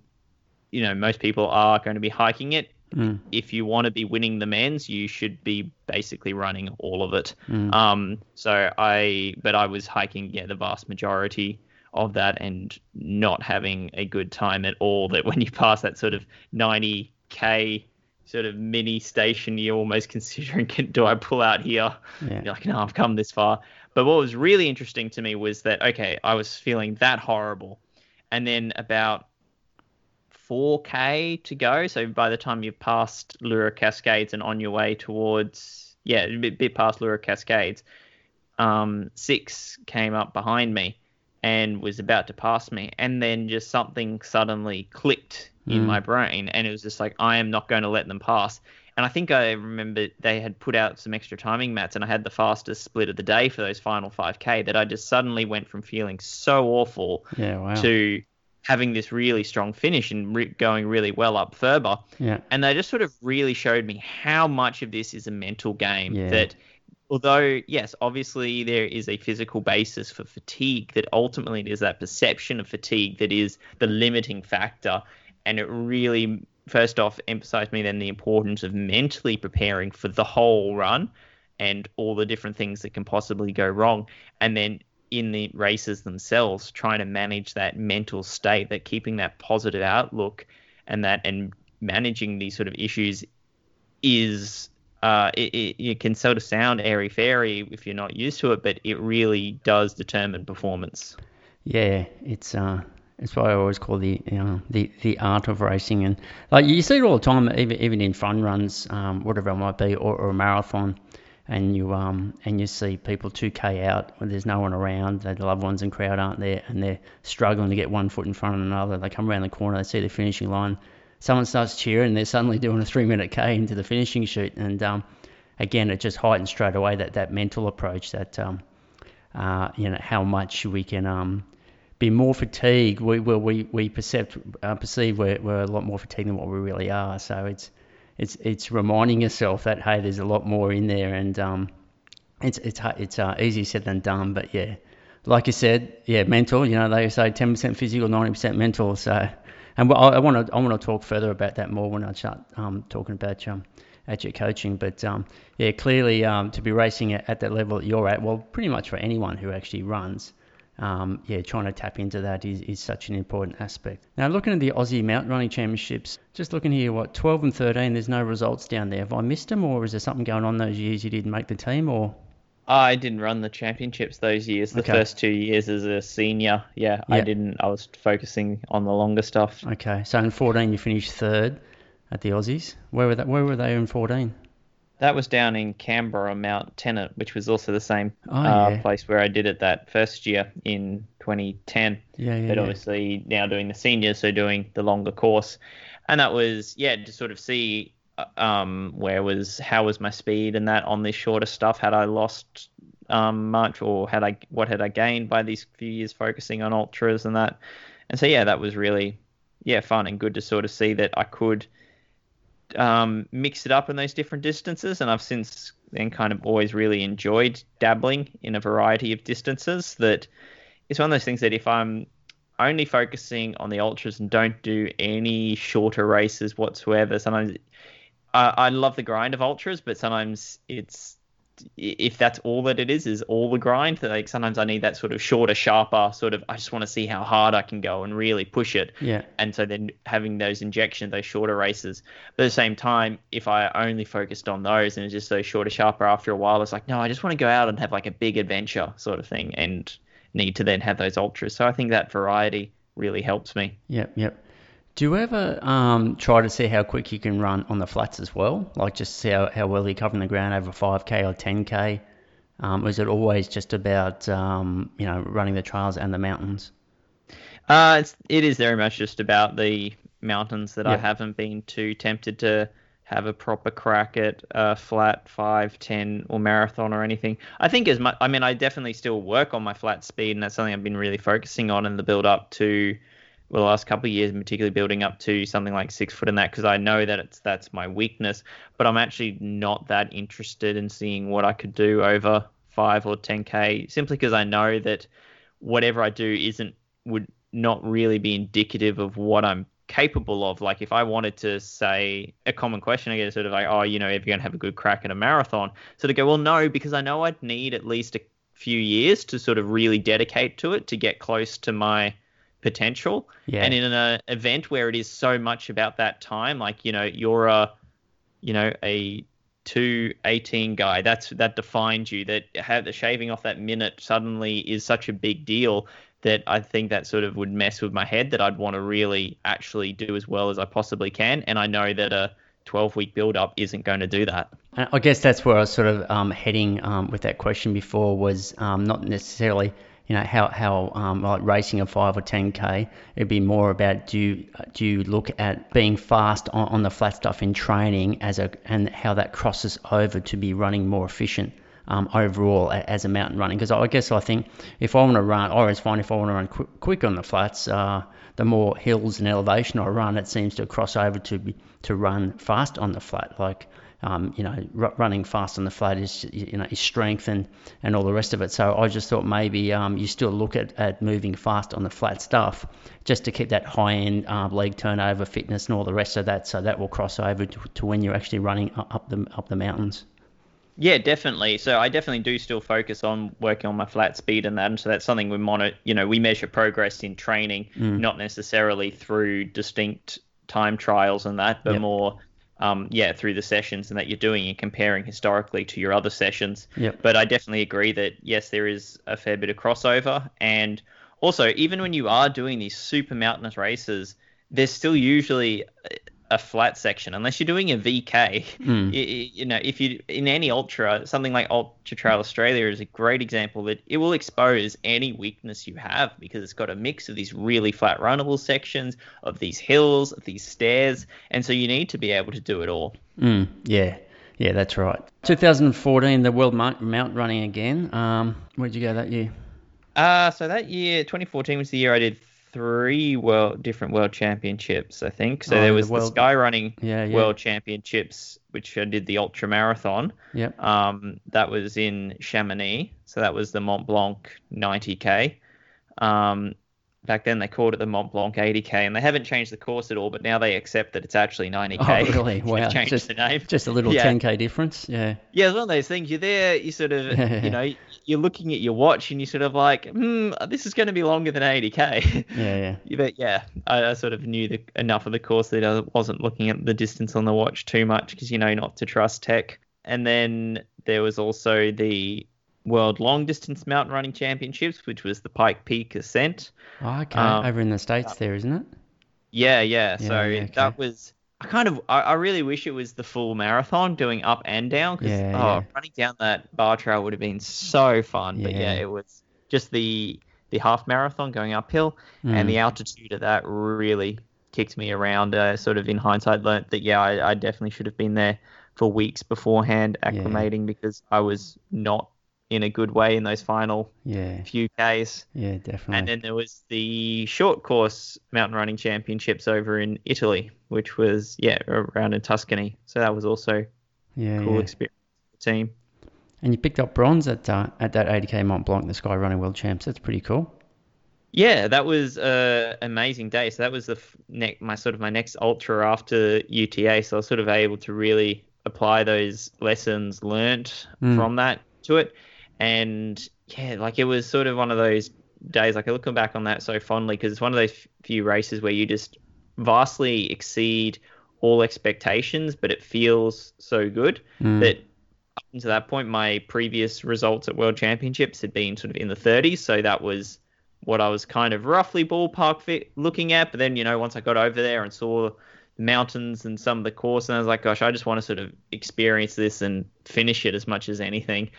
you know, most people are going to be hiking it Mm, if you want to be winning the men's, you should be basically running all of it. mm, Um, so I, but I was hiking, yeah, the vast majority of that and not having a good time at all. That when you pass that sort of 90k sort of mini station, you're almost considering, do I pull out here? yeah. You're like, no, I've come this far. But what was really interesting to me was that, okay, I was feeling that horrible. And then about 4K to go. So by the time you've passed Leura Cascades and on your way towards, yeah, a bit, bit past Leura Cascades, um, six came up behind me and was about to pass me. And then just something suddenly clicked in Mm. my brain. And it was just like, I am not going to let them pass. And I think I remember they had put out some extra timing mats, and I had the fastest split of the day for those final 5K that I just suddenly went from feeling so awful Yeah, wow. to having this really strong finish and re- going really well up Furber. Yeah, And they just sort of really showed me how much of this is a mental game. Yeah. That although, yes, obviously there is a physical basis for fatigue, that ultimately it is that perception of fatigue that is the limiting factor. And it really, first off, emphasized me then the importance of mentally preparing for the whole run and all the different things that can possibly go wrong. And then in the races themselves, trying to manage that mental state, that keeping that positive outlook and that and managing these sort of issues is uh, it, it, it, can sort of sound airy fairy if you're not used to it, but it really does determine performance. Yeah, it's uh, it's what I always call the you know, the the art of racing, and like you see it all the time, even even in fun runs, um, whatever it might be, or, or a marathon, and you um and you see people 2k out when there's no one around, their loved ones and crowd aren't there, and they're struggling to get one foot in front of another. They come around the corner, they see the finishing line, someone starts cheering, they're suddenly doing a three minute k into the finishing chute, and um, again it just heightens straight away that that mental approach that um, uh, you know how much we can um be more fatigued. We we we perceive uh, perceive we're, we're a lot more fatigued than what we really are. So it's it's it's reminding yourself that hey, there's a lot more in there, and um, it's it's it's uh, easier said than done. But yeah, like you said, yeah, mental. You know, they say 10% physical, 90% mental. So, and I want to I want to talk further about that more when I start um, talking about um, at your coaching. But um, yeah, clearly um, to be racing at, at that level that you're at, well, pretty much for anyone who actually runs um, yeah, trying to tap into that is, is such an important aspect. Now, looking at the Aussie Mountain Running Championships, just looking here, what, 12 and 13, there's no results down there. Have I missed them, or is there something going on those years you didn't make the team, or? I didn't run the championships those years. The okay. first two years as a senior, yeah, I didn't. I was focusing on the longer stuff. Okay, so in 14 you finished third at the Aussies. Where were that? Where were they in 14? That was down in Canberra, Mount Tennant, which was also the same oh, uh, yeah. place where I did it that first year in 2010. Yeah, yeah. But obviously now doing the seniors, so doing the longer course, and that was yeah to sort of see uh, um, where was how was my speed and that on this shorter stuff. Had I lost um, much, or had I what had I gained by these few years focusing on ultras and that? And so yeah, that was really yeah fun and good to sort of see that I could um, mix it up in those different distances, and I've since then kind of always really enjoyed dabbling in a variety of distances. That it's one of those things that if I'm only focusing on the ultras and don't do any shorter races whatsoever, sometimes I, I love the grind of ultras, but sometimes it's if that's all that it is, is all the grind. Like sometimes I need that sort of shorter, sharper sort of. I just want to see how hard I can go and really push it. Yeah. And so then having those injections, those shorter races. But at the same time, if I only focused on those and it's just those shorter, sharper, after a while, it's like no, I just want to go out and have like a big adventure sort of thing, and need to then have those ultras. So I think that variety really helps me. Yep. Yep. Do you ever um, try to see how quick you can run on the flats as well? Like just see how, how well you're covering the ground over 5k or 10k? Um, or is it always just about um, you know running the trails and the mountains? Uh, it's, it is very much just about the mountains that I haven't been too tempted to have a proper crack at a flat 5, 10 or marathon or anything. I think as much, I mean, I definitely still work on my flat speed, and that's something I've been really focusing on in the build up to well, the last couple of years, particularly building up to something like six foot in that, because I know that it's that's my weakness. But I'm actually not that interested in seeing what I could do over five or ten k, simply because I know that whatever I do isn't would not really be indicative of what I'm capable of. Like if I wanted to say a common question, I get sort of like, oh, you know, if you're gonna have a good crack at a marathon, so to go, well, no, because I know I'd need at least a few years to sort of really dedicate to it to get close to my potential. Yeah. And in an event where it is so much about that time, like you know, you're a, you know, a two eighteen guy. That's that defines you. That have the shaving off that minute suddenly is such a big deal that I think that sort of would mess with my head. That I'd want to really actually do as well as I possibly can. And I know that a 12 week build up isn't going to do that. I guess that's where I was sort of um, heading um, with that question before was um, not necessarily you know how how um, like racing a five or ten k. It'd be more about do you, do you look at being fast on, on the flat stuff in training as a and how that crosses over to be running more efficient. Um, overall as a mountain running because I guess I think if I want to run, or it's fine if I want to run quick, quick on the flats. Uh, the more hills and elevation I run, it seems to cross over to be, to run fast on the flat. Like um, you know, r- running fast on the flat is, you know, is strength and, and all the rest of it. So I just thought maybe um, you still look at, at moving fast on the flat stuff just to keep that high end uh, leg turnover, fitness, and all the rest of that. So that will cross over to, to when you're actually running up the up the mountains. Yeah, definitely. So I definitely do still focus on working on my flat speed and that, and so that's something we monitor. You know, we measure progress in training, mm. not necessarily through distinct time trials and that, but yep. more um, yeah, through the sessions and that you're doing and comparing historically to your other sessions. Yep. But I definitely agree that yes, there is a fair bit of crossover, and also even when you are doing these super mountainous races, there's still usually a flat section unless you're doing a VK. Mm. You, you know, if you in any ultra, something like Ultra Trail Australia is a great example that it will expose any weakness you have because it's got a mix of these really flat runnable sections, of these hills, of these stairs, and so you need to be able to do it all. Mm, yeah, yeah, that's right. 2014, the World Mount Running again. Um, where'd you go that year? Uh, so that year, 2014 was the year I did three world different world championships, I think. So Oh, there was the, world- Sky Running Yeah, yeah. World Championships, which I did the ultra marathon. Yep. Um, that was in Chamonix. So that was the Mont Blanc 90k. Um, back then they called it the Mont Blanc 80k, and they haven't changed the course at all. But now they accept that it's actually 90k. Oh, really? Wow. changed Just- the name. Just a little Yeah. 10k difference. Yeah. Yeah, it's one of those things. You're there, you sort of, you know, you're looking at your watch, and you sort of like, hmm, this is going to be longer than 80k. Yeah, yeah. Yeah, But yeah, I, I sort of knew the, enough of the course that I wasn't looking at the distance on the watch too much because you know not to trust tech. And then there was also the World Long Distance Mountain Running Championships, which was the Pikes Peak Ascent. Oh, okay. Um, Over in the States there, isn't it? Yeah, yeah. Yeah, so yeah, okay. that was. I kind of, I, I really wish it was the full marathon, doing up and down, because Yeah, oh, yeah. running down that Barr Trail would have been so fun. But yeah, Yeah. it was just the the half marathon going uphill, Mm. and the altitude of that really kicked me around. Uh, sort of in hindsight, learnt that yeah, I, I definitely should have been there for weeks beforehand, Yeah. acclimating because I was not in a good way in those final Yeah. few Ks. Yeah, definitely. And then there was the short course mountain running championships over in Italy, which was yeah around in Tuscany. So that was also yeah, a cool yeah. experience for the team. And you picked up bronze at uh, at that 80k Mont Blanc, the Sky Running World Champs. That's pretty cool. Yeah, that was a amazing day. So that was the f- ne- my sort of my next ultra after UTA. So I was sort of able to really apply those lessons learnt Mm. from that to it. And yeah, like it was sort of one of those days. Like I look back on that so fondly because it's one of those f- few races where you just vastly exceed all expectations, but it feels so good Mm. that up until that point, my previous results at World Championships had been sort of in the 30s, so that was what I was kind of roughly ballpark fit looking at. But then, you know, once I got over there and saw the mountains and some of the course, and I was like, gosh, I just want to sort of experience this and finish it as much as anything.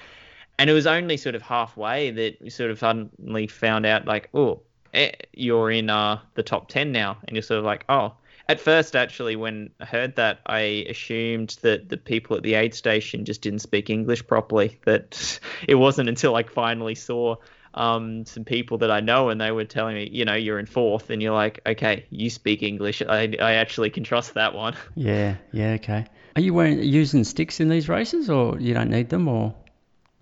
And it was only sort of halfway that we sort of suddenly found out, like, oh, eh, you're in uh, the top 10 now. And you're sort of like, oh, at first, actually, when I heard that, I assumed that the people at the aid station just didn't speak English properly. That it wasn't until I finally saw um, some people that I know and they were telling me, you know, you're in fourth, and you're like, okay, you speak English. I, I actually can trust that one. Yeah, yeah, okay. Are you wearing, using sticks in these races, or you don't need them, or?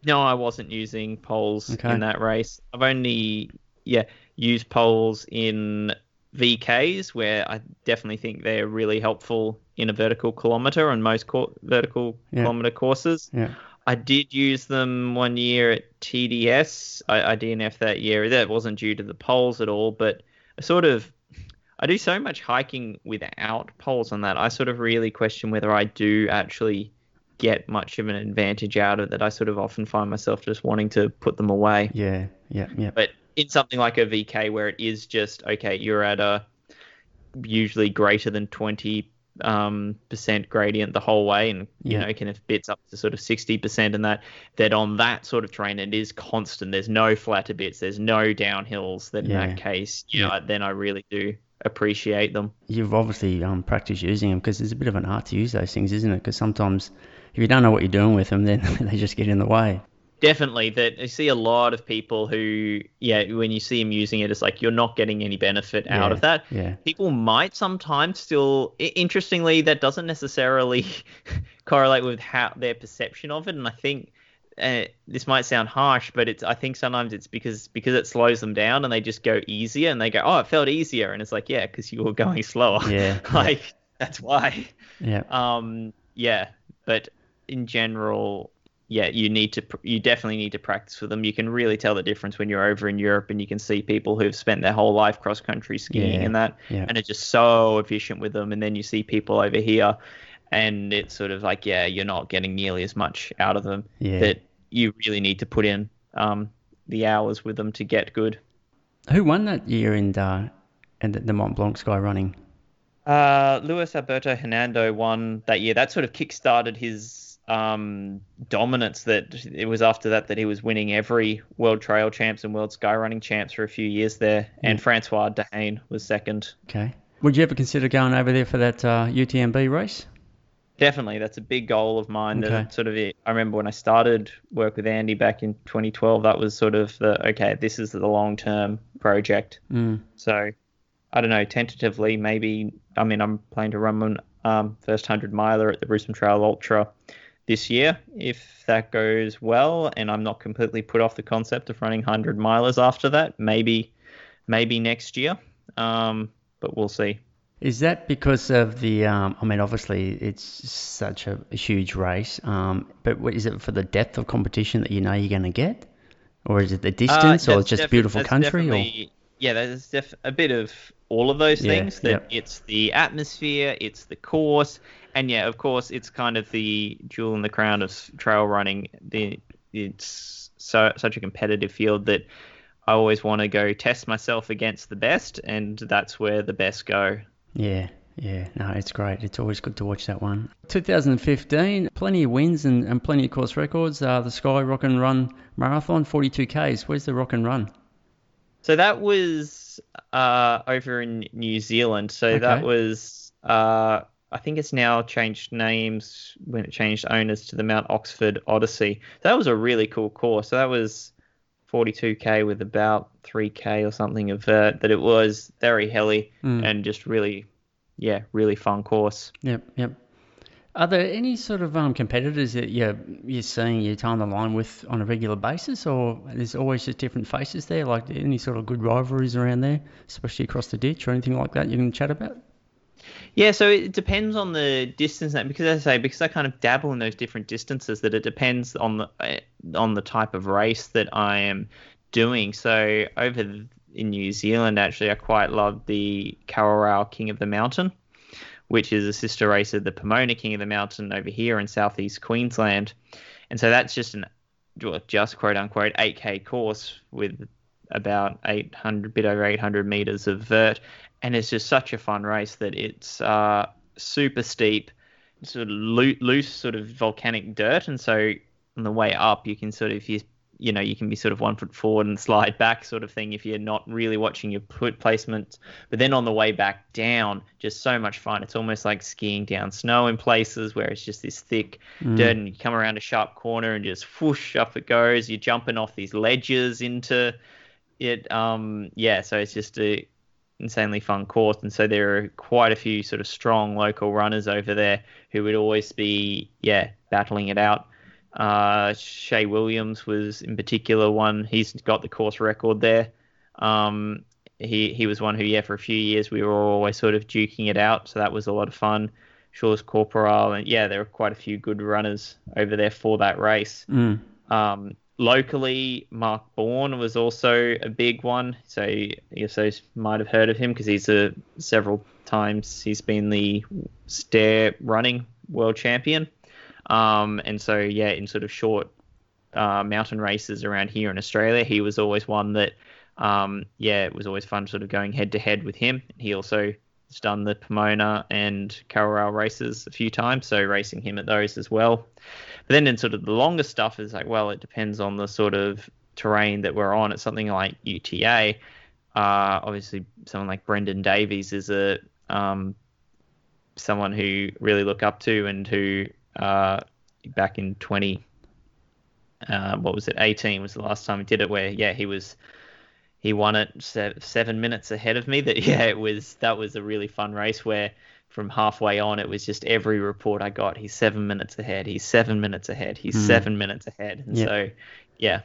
No, I wasn't using poles Okay. in that race. I've only, yeah, used poles in VKs where I definitely think they're really helpful in a vertical kilometer on most vertical Yeah. kilometer courses. Yeah. I did use them one year at TDS. I, I DNF that year. That wasn't due to the poles at all, but I sort of I do so much hiking without poles on that. I sort of really question whether I do actually get much of an advantage out of it. I sort of often find myself just wanting to put them away. Yeah, yeah, yeah. But in something like a VK where it is just okay, you're at a usually greater than 20 um, percent gradient the whole way, and you Yeah. know can have bits up to sort of 60 percent, and that that on that sort of terrain it is constant. There's no flatter bits, there's no downhills. Then in that case, Yeah. yeah, then I really do appreciate them. You've obviously um, practiced using them because it's a bit of an art to use those things, isn't it? Because sometimes if you don't know what you're doing with them, then they just get in the way. Definitely, that I see a lot of people who, yeah, when you see them using it, it's like you're not getting any benefit out of that. Yeah, people might sometimes still interestingly that doesn't necessarily correlate with how their perception of it and i think uh, this might sound harsh but it's i think sometimes it's because because it slows them down and they just go easier and they go oh it felt easier and it's like yeah because you were going slower. Yeah, like that's why. Yeah, um yeah but in general yeah you need to you definitely need to practice with them you can really tell the difference when you're over in europe and you can see people who've spent their whole life cross country skiing Yeah, and that yeah. and are just so efficient with them and then you see people over here and it's sort of like yeah, you're not getting nearly as much out of them Yeah. that you really need to put in um, the hours with them to get good. Who won that year in uh, in the, the Mont Blanc Sky Running? Uh, Luis Alberto Hernando won that year. That sort of kick-started his um, dominance. That it was after that that he was winning every World Trail Champs and World Skyrunning Champs for a few years there. And Francois D'haene was second. Okay. Would you ever consider going over there for that uh, UTMB race? Definitely, that's a big goal of mine. Okay. That sort of it. I remember when I started work with Andy back in 2012. That was sort of the okay. This is the long-term project. Mm. So I don't know. Tentatively, maybe. I mean, I'm planning to run one um, first hundred miler at the Brisbane Trail Ultra this year. If that goes well, and I'm not completely put off the concept of running hundred milers after that, maybe, maybe next year. Um, but we'll see. Is that because of the? Um, I mean, obviously it's such a, a huge race. Um, but what, is it for the depth of competition that you know you're going to get, or is it the Uh, distance, or just beautiful country? Or Yeah, there's def- a bit of all of those things. Yeah. That it's the atmosphere, it's the course, and yeah, of course, it's kind of the jewel in the crown of trail running. The it's so such a competitive field that I always want to go test myself against the best, and that's where the best go. yeah, yeah, no, it's great. It's always good to watch that one. 2015, plenty of wins and, and plenty of course records. Uh, the Sky Rock and Run Marathon, 42 k's. Where's the Rock and Run? So that was uh, over in New Zealand. So Okay. that was, uh, I think it's now changed names when it changed owners to the Mount Oxford Odyssey. So that was a really cool course. So that was 42k with about 3k or something of vert. That it was very hilly Mm. and just really, yeah, really fun course. Yep, yep. Are there any sort of um, competitors that you're, you're seeing you tie on the line with on a regular basis, or there's always just different faces there? Like any sort of good rivalries around there, especially across the ditch or anything like that you can chat about? Yeah, so it depends on the distance that because as I say, because I kind of dabble in those different distances, that it depends on the eh, on the type of race that I am doing. So over in New Zealand, actually, I quite love the Kawarau King of the Mountain, which is a sister race of the Pomona King of the Mountain over here in southeast Queensland, and so that's just an just quote unquote 8k course with about 800 bit over 800 meters of vert. And it's just such a fun race that it's uh, super steep, sort of loo- loose, sort of volcanic dirt, and so on the way up you can sort of you you know you can be sort of one foot forward and slide back sort of thing if you're not really watching your foot placement. But then on the way back down, just so much fun. It's almost like skiing down snow in places where it's just this thick dirt, and you come around a sharp corner and just whoosh up it goes. You're jumping off these ledges into it. Um, yeah, so it's just a insanely fun course, and so there are quite a few sort of strong local runners over there who would always be, yeah, battling it out. Uh, Shay Williams was in particular one. He's got the course record there. Um, he he was one who, yeah, for a few years we were always sort of duking it out, so that was a lot of fun. Shaw's Corporal, and yeah, there were quite a few good runners over there for that race. Mm. Um, locally, Mark Bourne was also a big one. So you also might have heard of him because he's a several times he's been the stair running world champion. Um, and so yeah, in sort of short uh, mountain races around here in Australia, he was always one that um, yeah, it was always fun sort of going head to head with him. He also has done the Pomona and Kawarau races a few times, so racing him at those as well. But then in sort of the longer stuff is like, well, it depends on the sort of terrain that we're on. It's something like UTA. Uh, obviously, someone like Brendan Davies is a um, someone who really look up to and who uh, back in 20, uh, what was it, 18 was the last time he did it, where yeah he was he won it se- seven minutes ahead of me. That yeah, it was that was a really fun race where from halfway on it was just every report I got. He's seven minutes ahead. He's seven minutes ahead. He's Hmm. seven minutes ahead. And Yeah. so yeah,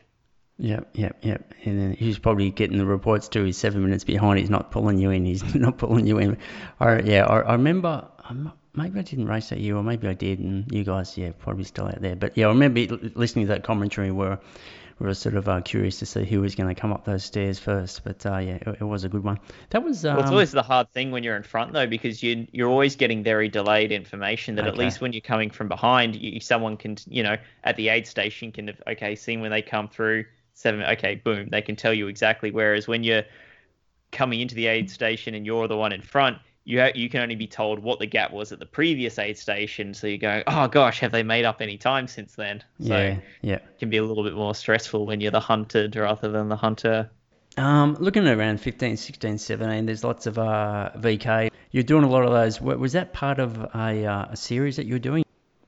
Yep, yep, yep. And then he's probably getting the reports too. He's seven minutes behind. He's not pulling you in. He's not pulling you in. I, yeah, I, I remember. I'm, not- maybe I didn't race that year, or maybe I did, and you guys, yeah, probably still out there. But yeah, I remember listening to that commentary where we were sort of uh, curious to see who was going to come up those stairs first. But uh, yeah, it, it, was a good one. That was. Um, well, it's always the hard thing when you're in front though, because you you're always getting very delayed information. That okay. at least when you're coming from behind, you, someone can you know at the aid station can have okay seen when they come through seven okay boom they can tell you exactly. Whereas when you're coming into the aid station and you're the one in front, you ha- you can only be told what the gap was at the previous aid station. So you're going, oh gosh, have they made up any time since then? So yeah, yeah. It can be a little bit more stressful when you're the hunted rather than the hunter. Um, looking at around 15, 16, 17, there's lots of uh, VK. You're doing a lot of those. Was that part of a, uh, a series that you were doing?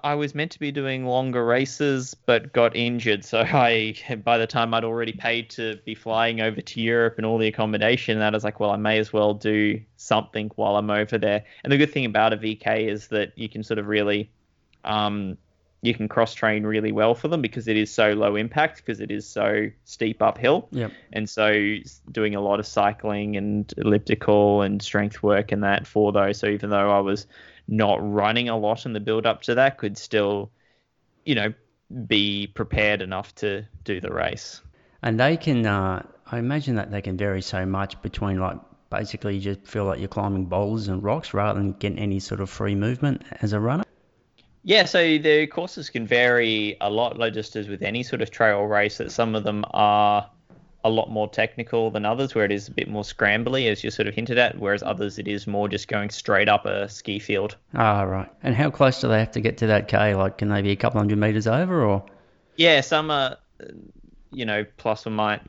I was meant to be doing longer races, but got injured. So I, by the time I'd already paid to be flying over to Europe and all the accommodation, that I was like, well, I may as well do something while I'm over there. And the good thing about a VK is that you can sort of really, um, you can cross train really well for them because it is so low impact because it is so steep uphill. Yep. And so doing a lot of cycling and elliptical and strength work and that for those. So even though I was not running a lot in the build up to that could still, you know, be prepared enough to do the race. And they can, uh, I imagine that they can vary so much between like basically you just feel like you're climbing boulders and rocks rather than getting any sort of free movement as a runner. Yeah, so the courses can vary a lot, like just as with any sort of trail race. That some of them are a lot more technical than others, where it is a bit more scrambly, as you sort of hinted at, whereas others it is more just going straight up a ski field. Ah, right. And how close do they have to get to that K? Like, can they be a couple hundred meters over, or? Yeah, some are, you know, plus or minus,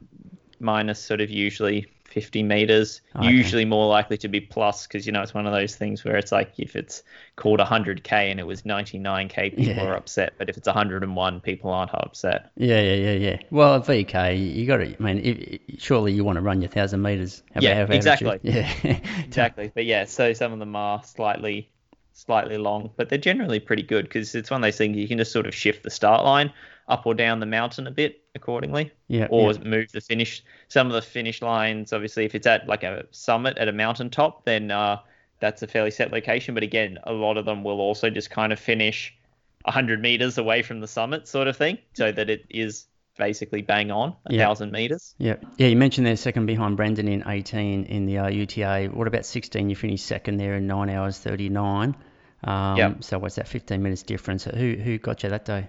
minus sort of usually 50 meters. Oh, okay. Usually more likely to be plus because you know it's one of those things where it's like if it's called 100k and it was 99k, people yeah. are upset. But if it's 101, people aren't upset. Yeah, yeah, yeah, yeah. Well, VK, you got to. I mean, if, surely you want to run your thousand meters. yeah, exactly. Yeah, exactly. But yeah, so some of them are slightly slightly long, but they're generally pretty good because it's one of those things you can just sort of shift the start line up or down the mountain a bit accordingly. Yeah. Or yeah. move the finish. Some of the finish lines, obviously, if it's at like a summit at a mountaintop, then uh, that's a fairly set location. But again, a lot of them will also just kind of finish 100 meters away from the summit, sort of thing, so that it is basically bang on a yeah. thousand meters. Yeah, yeah. You mentioned they're second behind Brendan in 18 in the uh, UTA. What about 16? You finished second there in nine hours 39. Um, yeah. So what's that? 15 minutes difference. Who who got you that day?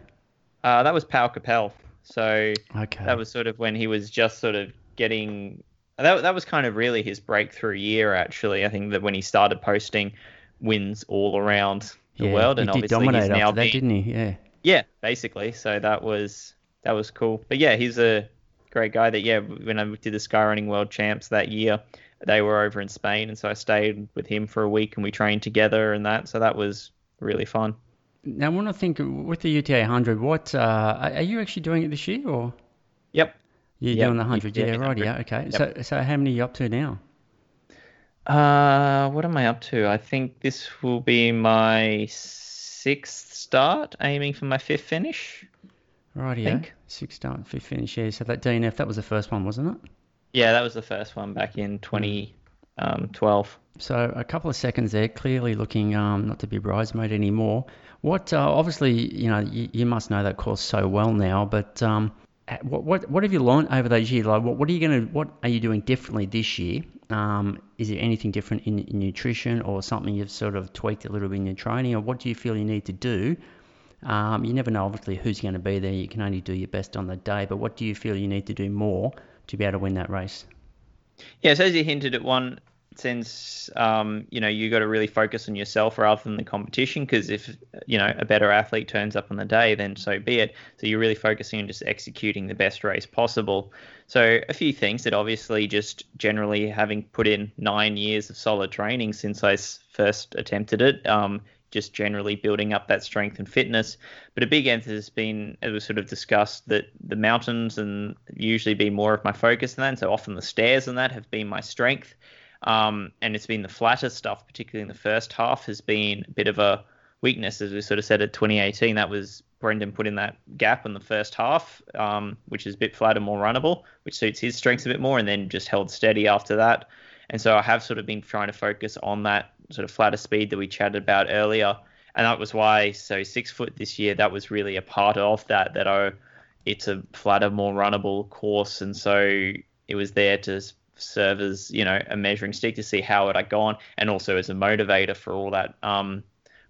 Uh, that was Pau Capell. So okay. that was sort of when he was just sort of getting. That that was kind of really his breakthrough year. Actually, I think that when he started posting wins all around the yeah, world, and he obviously he's now that, been, didn't he? Yeah. Yeah, basically. So that was that was cool. But yeah, he's a great guy. That yeah, when I did the skyrunning world champs that year, they were over in Spain, and so I stayed with him for a week, and we trained together and that. So that was really fun. Now, when I think with the UTA 100, what uh, are you actually doing it this year or? Yep. You're yep. doing the 100, yeah, right, yeah, okay. Yep. So, so how many are you up to now? Uh, what am I up to? I think this will be my sixth start, aiming for my fifth finish. Right, yeah. Sixth start, fifth finish, yeah. So that DNF, that was the first one, wasn't it? Yeah, that was the first one back in 2012. Um, so a couple of seconds there, clearly looking um, not to be bridesmaid anymore. What uh, obviously you know you, you, must know that course so well now, but um, what, what what have you learned over those years? Like what, what are you going to what are you doing differently this year? Um, is there anything different in, in, nutrition or something you've sort of tweaked a little bit in your training, or what do you feel you need to do? Um, you never know obviously who's going to be there. You can only do your best on the day, but what do you feel you need to do more to be able to win that race? Yeah, so as you hinted at one since um, you know you got to really focus on yourself rather than the competition because if you know a better athlete turns up on the day then so be it. So you're really focusing on just executing the best race possible. So a few things that obviously just generally having put in nine years of solid training since i first attempted it um, just generally building up that strength and fitness. But a big emphasis has been as we sort of discussed that the mountains and usually be more of my focus than that. So often the stairs and that have been my strength um, and it's been the flatter stuff, particularly in the first half, has been a bit of a weakness, as we sort of said at 2018. That was Brendan put in that gap in the first half, um, which is a bit flatter, more runnable, which suits his strengths a bit more, and then just held steady after that. And so I have sort of been trying to focus on that sort of flatter speed that we chatted about earlier. And that was why, so six foot this year, that was really a part of that, that oh, it's a flatter, more runnable course, and so it was there to serve as you know a measuring stick to see how had gone, and also as a motivator for all that um,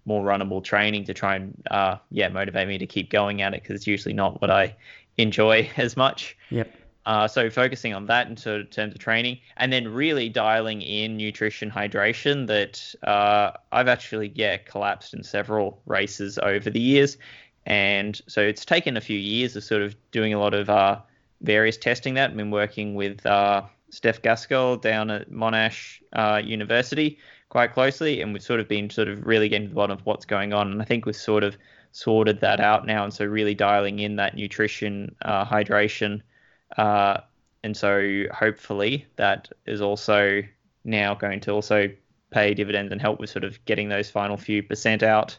more runnable training to try and uh, yeah motivate me to keep going at it because it's usually not what I enjoy as much. Yep. Uh, so focusing on that in terms of training, and then really dialing in nutrition, hydration. That uh, I've actually yeah collapsed in several races over the years, and so it's taken a few years of sort of doing a lot of uh, various testing. That I've been working with uh, Steph Gaskell down at Monash uh, University quite closely, and we've sort of been sort of really getting to the bottom of what's going on. And I think we've sort of sorted that out now, and so really dialing in that nutrition, uh, hydration uh, and so hopefully that is also now going to also pay dividends and help with sort of getting those final few percent out.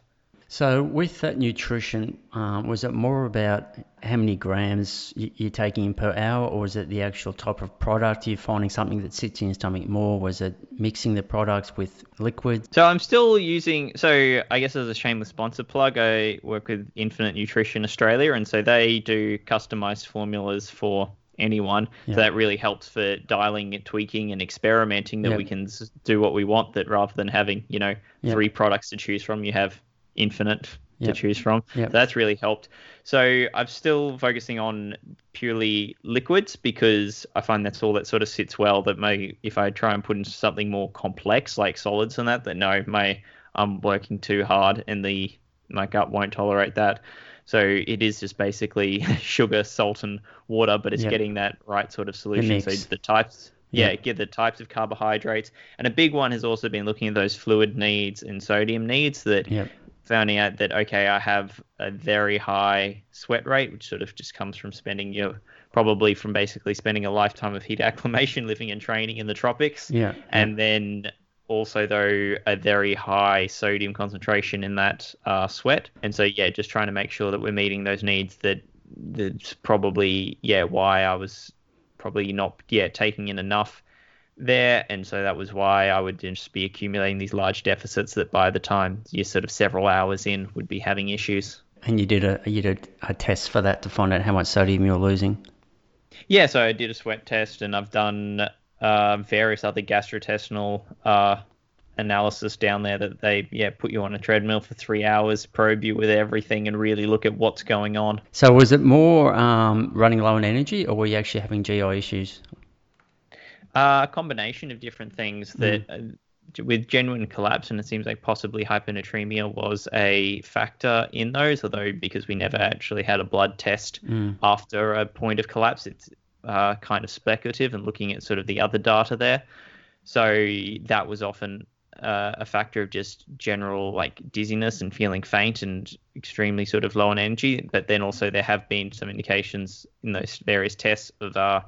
So with that nutrition, um, was it more about how many grams you're taking in per hour, or was it the actual type of product? You're you finding something that sits in your stomach more? Was it mixing the products with liquids? So I'm still using. So I guess as a shameless sponsor plug, I work with Infinit Nutrition Australia, and so they do customized formulas for anyone. Yeah. So that really helps for dialing and tweaking and experimenting that we can do what we want. That rather than having you know three products to choose from, you have infinite to choose from. So that's really helped. So I'm still focusing on purely liquids because I find that's all that sort of sits well. That may if I try and put in something more complex like solids and that, that no, my I'm working too hard and the my gut won't tolerate that. So it is just basically sugar, salt, and water, but it's yep. getting that right sort of solution. So the types, yeah, yep. get the types of carbohydrates. And a big one has also been looking at those fluid needs and sodium needs that yep. Finding out that okay, I have a very high sweat rate, which sort of just comes from spending your probably from basically spending a lifetime of heat acclimation living and training in the tropics. Yeah. And then also though a very high sodium concentration in that uh, sweat and so yeah just trying to make sure that we're meeting those needs that that's probably yeah why i was probably not yeah taking in enough there and so that was why i would just be accumulating these large deficits that by the time you're sort of several hours in would be having issues and you did a you did a test for that to find out how much sodium you're losing yeah so i did a sweat test and i've done uh, various other gastrointestinal uh, analysis down there that they yeah put you on a treadmill for three hours, probe you with everything, and really look at what's going on. So was it more um, running low on energy, or were you actually having GI issues? Uh, a combination of different things that. Mm. Uh, with genuine collapse, and it seems like possibly hyponatremia was a factor in those. Although because we never actually had a blood test mm. after a point of collapse, it's uh, kind of speculative and looking at sort of the other data there. So that was often uh, a factor of just general like dizziness and feeling faint and extremely sort of low on energy. But then also there have been some indications in those various tests of uh,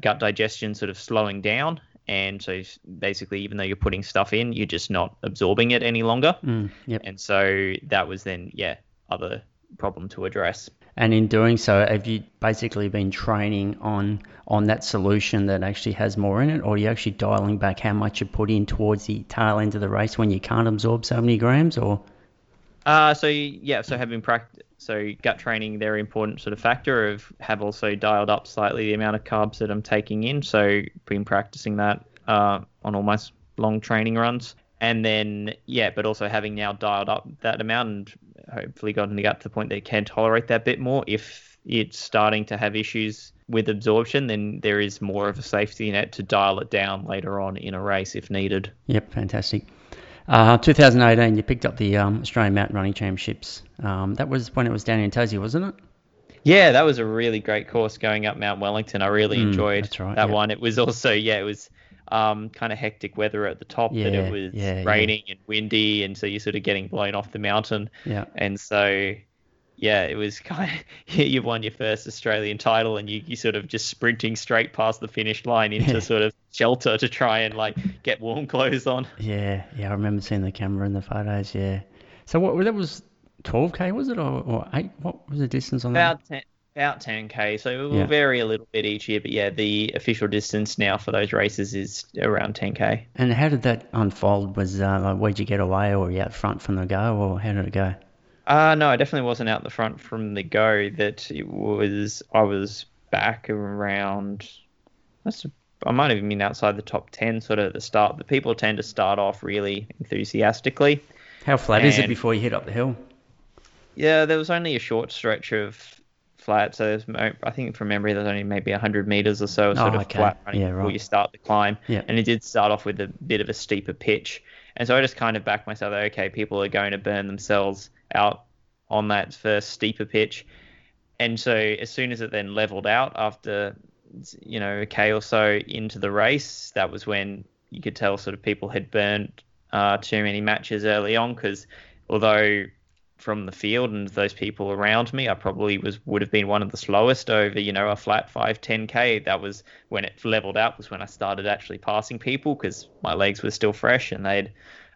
gut digestion sort of slowing down. And so basically, even though you're putting stuff in, you're just not absorbing it any longer. Mm, yep. And so that was then, yeah, other problem to address. And in doing so, have you basically been training on on that solution that actually has more in it, or are you actually dialing back how much you put in towards the tail end of the race when you can't absorb so many grams, or? Uh, so yeah, so having practice, so gut training, very important sort of factor of have also dialed up slightly the amount of carbs that I'm taking in. So been practicing that uh, on almost long training runs, and then yeah, but also having now dialed up that amount and hopefully gotten the gut to the point that it can tolerate that bit more. If it's starting to have issues with absorption, then there is more of a safety net to dial it down later on in a race if needed. Yep, fantastic. Uh, 2018, you picked up the um, Australian Mountain Running Championships. Um, that was when it was down in Tassie, wasn't it? Yeah, that was a really great course going up Mount Wellington. I really mm, enjoyed right, that yep. one. It was also, yeah, it was um, kind of hectic weather at the top yeah, that it was yeah, raining yeah. and windy, and so you're sort of getting blown off the mountain. Yeah. And so, yeah, it was kind of you've won your first Australian title, and you you sort of just sprinting straight past the finish line into sort of shelter to try and like get warm clothes on. Yeah, yeah, I remember seeing the camera in the photos. Yeah. So what that was 12k was it or, or eight? What was the distance on About that? 10, about 10k, so it will yeah. vary a little bit each year. But yeah, the official distance now for those races is around 10k. And how did that unfold? Was uh, like, where'd you get away, or were you out front from the go, or how did it go? Uh, no, I definitely wasn't out the front from the go. That it was, I was back around. I might have been outside the top ten, sort of at the start. But people tend to start off really enthusiastically. How flat is it before you hit up the hill? Yeah, there was only a short stretch of flat, so there's, I think from memory there's only maybe 100 meters or so sort Oh, of okay. flat running Yeah, before you start the climb. Yeah. And it did start off with a bit of a steeper pitch, and so I just kind of backed myself. Okay, people are going to burn themselves out on that first steeper pitch, and so as soon as it then leveled out after you know a k or so into the race, that was when you could tell sort of people had burned uh, too many matches early on because although from the field and those people around me, I probably was would have been one of the slowest over, you know, a flat 5 10k. That was when it leveled out was when I started actually passing people because my legs were still fresh and they'd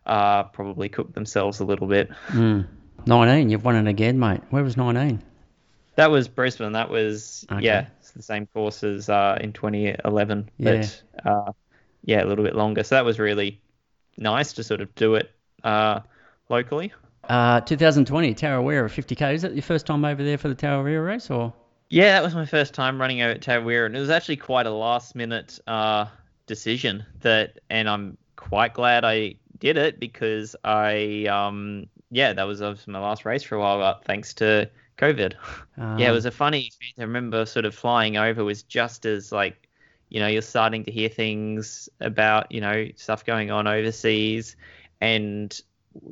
uh, probably cooked themselves a little bit. Mm. 19, you've won it again, mate. Where was 19? That was Brisbane. That was Okay. yeah, it's the same course as uh, in 2011, Yeah. but uh, yeah, a little bit longer. So that was really nice to sort of do it uh, locally. Uh, 2020, Tarawera, 50k. Is that your first time over there for the Tarawera race, or? Yeah, that was my first time running over at Tarawera, and it was actually quite a last minute uh, decision that, and I'm quite glad I did it because I, um, yeah, that was, my last race for a while, uh, thanks to COVID. Um, yeah, it was a funny experience. I remember sort of flying over was just as like, you know, you're starting to hear things about, you know, stuff going on overseas, and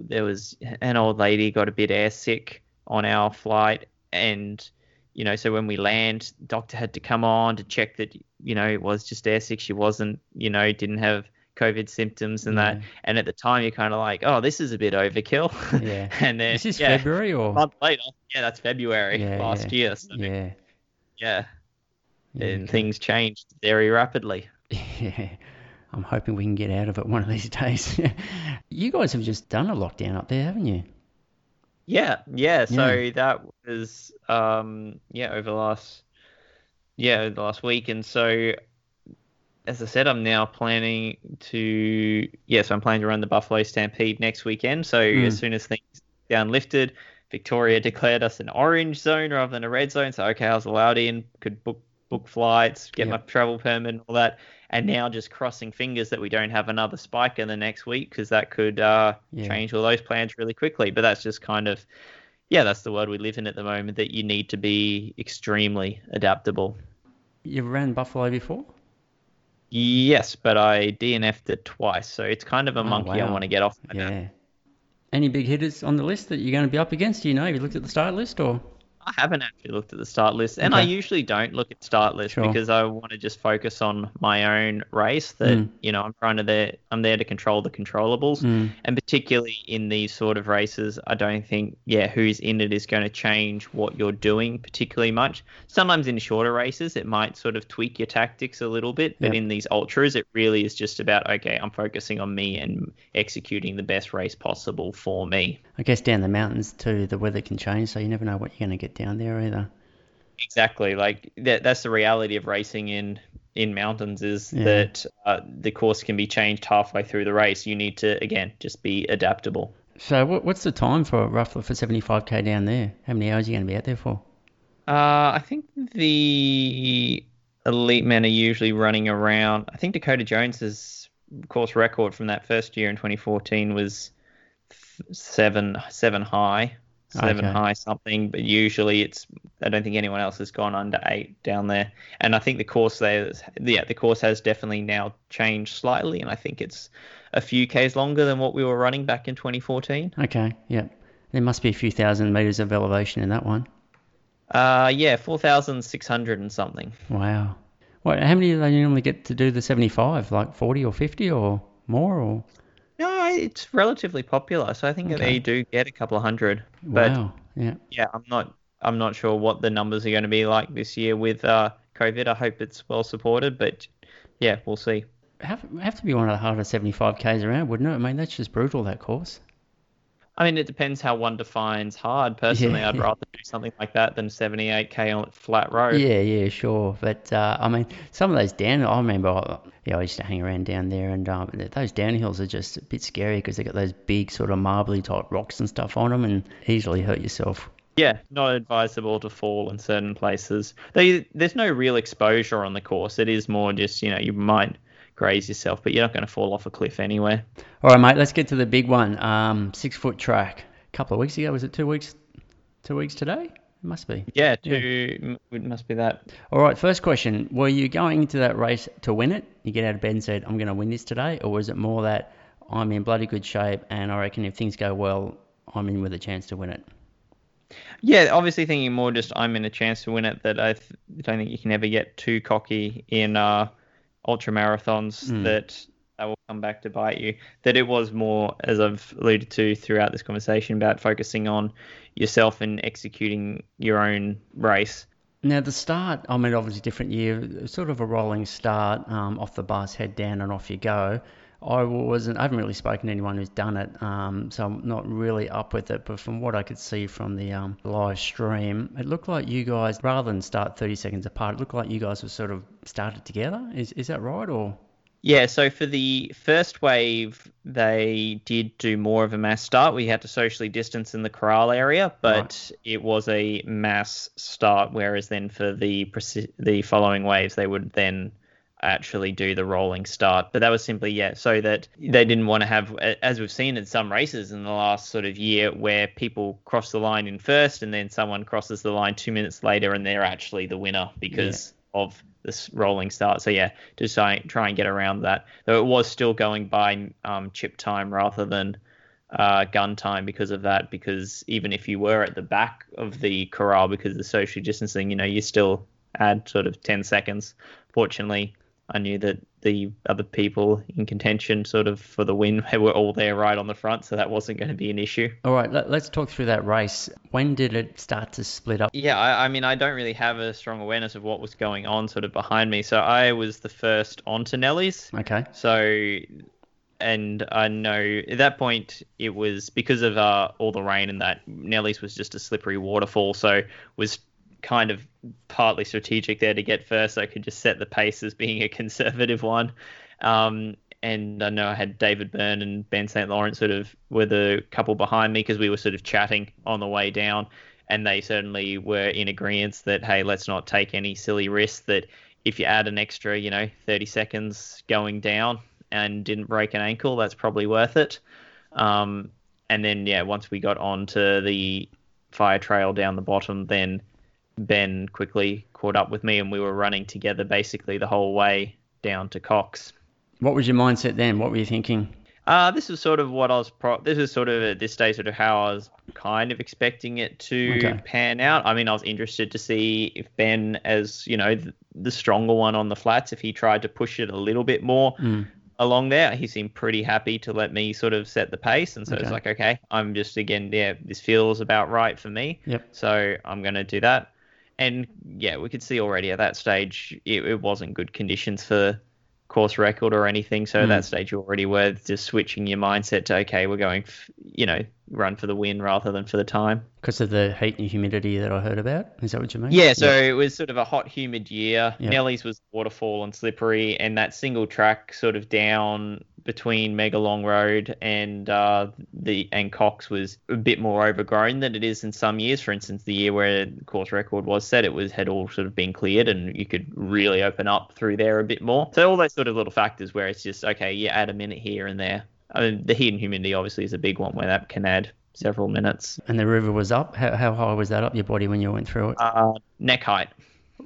there was an old lady got a bit airsick on our flight, and you know, so when we land, doctor had to come on to check that, you know, it was just airsick. She wasn't, you know, didn't have COVID symptoms and that. And at the time, you're kind of like, oh, this is a bit overkill. Yeah. and then Is this yeah, February a or? month later, yeah, that's February Yeah, last yeah. year. So, Yeah. yeah, yeah, and okay. things changed very rapidly. Yeah. I'm hoping we can get out of it one of these days. you guys have just done a lockdown up there, haven't you? Yeah, yeah. So Yeah. that was um yeah over the last yeah the last week, and so as I said, I'm now planning to yeah, so I'm planning to run the Buffalo Stampede next weekend. So Mm. as soon as things down lifted, Victoria declared us an orange zone rather than a red zone. So okay, I was allowed in, could book book flights, get Yep. my travel permit, and all that. And now just crossing fingers that we don't have another spike in the next week because that could uh, Yeah. change all those plans really quickly. But that's just kind of yeah, that's the world we live in at the moment. That you need to be extremely adaptable. You've ran Buffalo before? Yes, but I DNF'd it twice, so it's kind of a Oh, monkey I want to get off. Yeah. Any big hitters on the list that you're going to be up against? Do you know? Have you looked at the start list or? I haven't actually looked at the start list, and I usually don't look at start list Sure. because I want to just focus on my own race. That Mm. you know, I'm trying to there, I'm there to control the controllables, Mm. and particularly in these sort of races, I don't think yeah, who's in it is going to change what you're doing particularly much. Sometimes in shorter races, it might sort of tweak your tactics a little bit, but Yep. in these ultras, it really is just about okay, I'm focusing on me and executing the best race possible for me. I guess down the mountains too, the weather can change, so you never know what you're going to get down there either. Exactly. Like that, that's the reality of racing in in mountains is Yeah. that uh, the course can be changed halfway through the race. You need to again just be adaptable. So what, what's the time for roughly for 75k down there? How many hours are you going to be out there for? Uh, I think the elite men are usually running around. I think Dakota Jones's course record from that first year in 2014 was seven seven high, seven Okay. high something. But usually it's I don't think anyone else has gone under eight down there. And I think the course there, is- yeah, the course has definitely now changed slightly, and I think it's a few k's longer than what we were running back in 2014. Okay, yep. There must be a few thousand meters of elevation in that one. Uh, yeah, 4,600 and something. Wow. What? How many do they normally get to do the 75? Like 40 or 50 or more? Or it's relatively popular, so I think Okay. they do get a couple of hundred. But wow. Yeah. yeah, I'm not I'm not sure what the numbers are going to be like this year with uh, COVID. I hope it's well supported, but yeah, we'll see. Have have to be one of the harder 75k's around, wouldn't it? I mean, that's just brutal that course. I mean, it depends how one defines hard. Personally, Yeah, I'd rather do something like that than 78k on flat road. Yeah, yeah, sure. But uh, I mean, some of those down, I remember, yeah, I used to hang around down there, and um, those downhills are just a bit scary because they got those big sort of marbly type rocks and stuff on them, and easily hurt yourself. Yeah, not advisable to fall in certain places. They, there's no real exposure on the course. It is more just, you know, you might graze yourself, but you're not going to fall off a cliff anywhere. All right, mate, let's get to the big one. Um, six foot track. A couple of weeks ago, was it two weeks? Two weeks today? It must be. Yeah, two, m it must be that. All right, first question. Were you going into that race to win it? You get out of bed and said, I'm going to win this today? Or was it more that I'm in bloody good shape and I reckon if things go well, I'm in with a chance to win it? Yeah, obviously thinking more just I'm in a chance to win it. That I th- don't think you can ever get too cocky in uh, ultra marathons. Mm. That that will come back to bite you. That it was more, as I've alluded to throughout this conversation, about focusing on yourself and executing your own race. Now, the start, I mean, obviously different year, sort of a rolling start, um, off the bus, head down, and off you go. I wasn't, I haven't really spoken to anyone who's done it, um, so I'm not really up with it. But from what I could see from the um, live stream, it looked like you guys, rather than start 30 seconds apart, it looked like you guys were sort of started together. Is, is that right? Or Yeah, so for the first wave, they did do more of a mass start. We had to socially distance in the corral area, but it was a mass start. Whereas then for the the following waves, they would then actually do the rolling start. But that was simply yeah, so that they didn't want to have, as we've seen in some races in the last sort of year, where people cross the line in first, and then someone crosses the line two minutes later, and they're actually the winner because of this rolling start. So yeah, to try, try and get around that. Though it was still going by um, chip time rather than uh, gun time because of that. Because even if you were at the back of the corral because of the social distancing, you know, you still add sort of 10 seconds. Fortunately, I knew that the other people in contention, sort of for the win, were all there right on the front, so that wasn't going to be an issue. all right, let, let's talk through that race. When did it start to split up? Yeah, I, I mean, I don't really have a strong awareness of what was going on sort of behind me. So I was the first onto Nelly's. Okay. So, and I know at that point it was because of uh, all the rain and that Nelly's was just a slippery waterfall. So was kind of partly strategic there to get first. I could just set the pace as being a conservative one. Um, and I know I had David Byrne and Ben St. Lawrence sort of were the couple behind me because we were sort of chatting on the way down. And they certainly were in agreement that, hey, let's not take any silly risks. That if you add an extra, you know, 30 seconds going down and didn't break an ankle, that's probably worth it. Um, and then, yeah, once we got onto the fire trail down the bottom, then Ben quickly caught up with me and we were running together basically the whole way down to Cox. What was your mindset then? What were you thinking? Uh, this is sort of what I was. Pro- this is sort of at this stage sort of how I was kind of expecting it to Okay. pan out. I mean, I was interested to see if Ben, as you know, the, the stronger one on the flats, if he tried to push it a little bit more Mm. along there. He seemed pretty happy to let me sort of set the pace, and so it's Okay. like, okay, I'm just again, yeah, this feels about right for me. Yep. So I'm gonna do that. And yeah, we could see already at that stage it, it wasn't good conditions for course record or anything. So at Hmm. that stage you already were just switching your mindset to okay, we're going, f- you know, run for the win rather than for the time. Because of the heat and humidity that I heard about? Is that what you mean? Yeah, so it was sort of a hot, humid year. Yeah. Nelly's was waterfall and slippery, and that single track sort of down between Megalong Road and uh, the and Cox was a bit more overgrown than it is in some years. For instance, the year where the course record was set, it was had all sort of been cleared, and you could really open up through there a bit more. So all those sort of little factors where it's just okay, you add a minute here and there. I mean, the heat and humidity obviously is a big one where that can add several minutes. And the river was up. How, how high was that up your body when you went through it? Uh, neck height.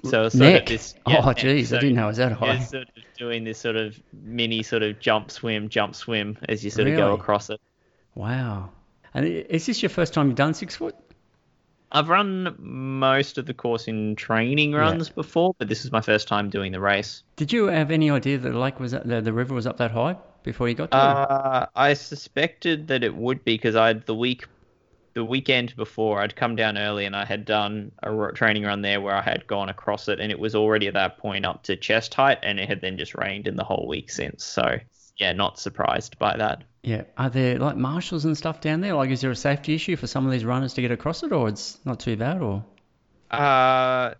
So it's sort Neck. of this. oh, neck. jeez, So I didn't know it was that high. Sort of doing this sort of mini sort of jump swim, jump swim as you sort of go across it. Wow. And is this your first time you've done six foot? I've run most of the course in training runs before, but this is my first time doing the race. Did you have any idea that the lake was up, the, the river was up that high before you got to it? Uh, I suspected that it would be because I'd the week, the weekend before, I'd come down early and I had done a training run there where I had gone across it, and it was already at that point up to chest height, and it had then just rained in the whole week since. So yeah, not surprised by that. Yeah. Are there like marshals and stuff down there? Like, is there a safety issue for some of these runners to get across it, or it's not too bad, or? Uh,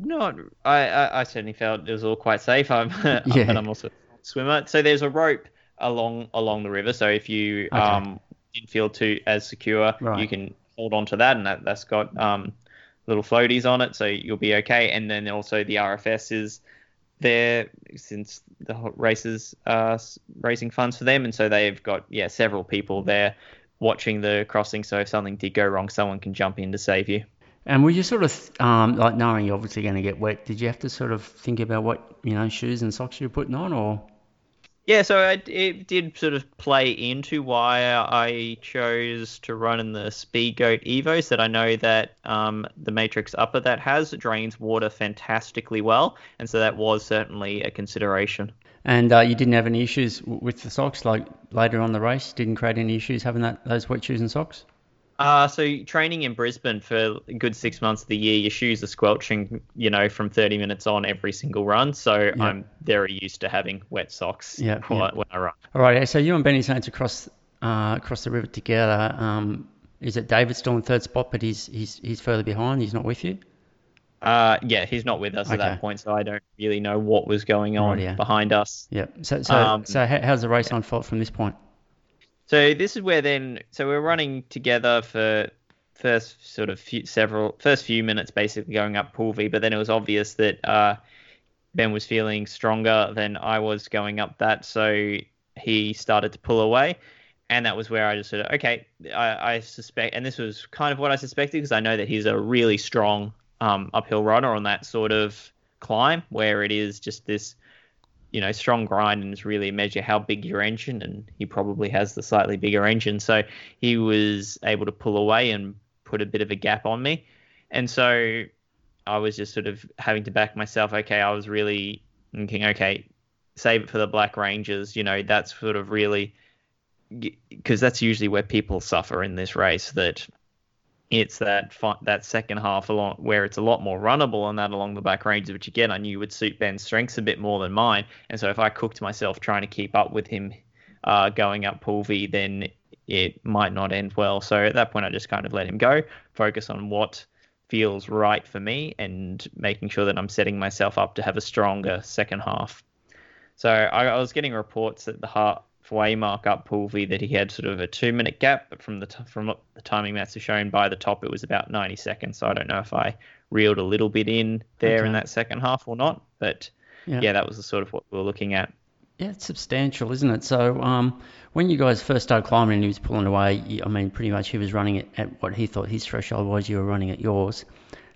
not. I, I, I certainly felt it was all quite safe. I'm, Yeah. but I'm also a swimmer. So there's a rope along along the river. So if you Okay. um didn't feel too as secure, Right. you can hold on to that, and that that's got um little floaties on it, so you'll be okay. And then also the RFS is there since the races are raising funds for them, and so they've got yeah several people there watching the crossing. So if something did go wrong, someone can jump in to save you. And were you sort of um, like knowing you're obviously going to get wet? Did you have to sort of think about what you know shoes and socks you're putting on, or? Yeah, so it, did sort of play into why I chose to run in the Speedgoat Evos. That I know that um, the Matryx Upper that has drains water fantastically well, and so that was certainly a consideration. And uh, you didn't have any issues with the socks, like later on the race, didn't create any issues having that those wet shoes and socks. Uh, so training in Brisbane for a good six months of the year, your shoes are squelching, you know, from 30 minutes on every single run. So Yeah. I'm very used to having wet socks Yeah, when, yeah. when I run. All right, so you and Benny Saints across uh, across the river together. Um, is it David still in third spot, but he's he's he's further behind? He's not with you. Uh, yeah, he's not with us at that point, so I don't really know what was going on Right, yeah. behind us. Yep. So so Um, so how's the race unfold from this point? So this is where then, so we're running together for first sort of few, several first few minutes, basically going up Pluvi. But then it was obvious that uh, Ben was feeling stronger than I was going up that, so he started to pull away, and that was where I just sort of okay, I, I suspect, and this was kind of what I suspected because I know that he's a really strong um, uphill runner on that sort of climb where it is just this you know, strong grind and it's really a measure how big your engine, and he probably has the slightly bigger engine. So he was able to pull away and put a bit of a gap on me. And so I was just sort of having to back myself. Okay, I was really thinking, okay, save it for the Black Ranges. You know, that's sort of really because that's usually where people suffer in this race. That it's that fi- that second half along where it's a lot more runnable and that along the back ranges, which again I knew would suit Ben's strengths a bit more than mine. And so if I cooked myself trying to keep up with him uh, going up V, then it might not end well. So at that point, I just kind of let him go, focus on what feels right for me, and making sure that I'm setting myself up to have a stronger second half. So I, I was getting reports at the halfway mark up V that he had sort of a two minute gap, but from the t- from what the timing maps are shown by the top, it was about 90 seconds. So I don't know if I reeled a little bit in there in that second half or not, but Yeah. yeah, that was the sort of what we were looking at. Yeah, it's substantial, isn't it? So, um, when you guys first started climbing and he was pulling away, I mean, pretty much he was running it at what he thought his threshold was. You were running at yours.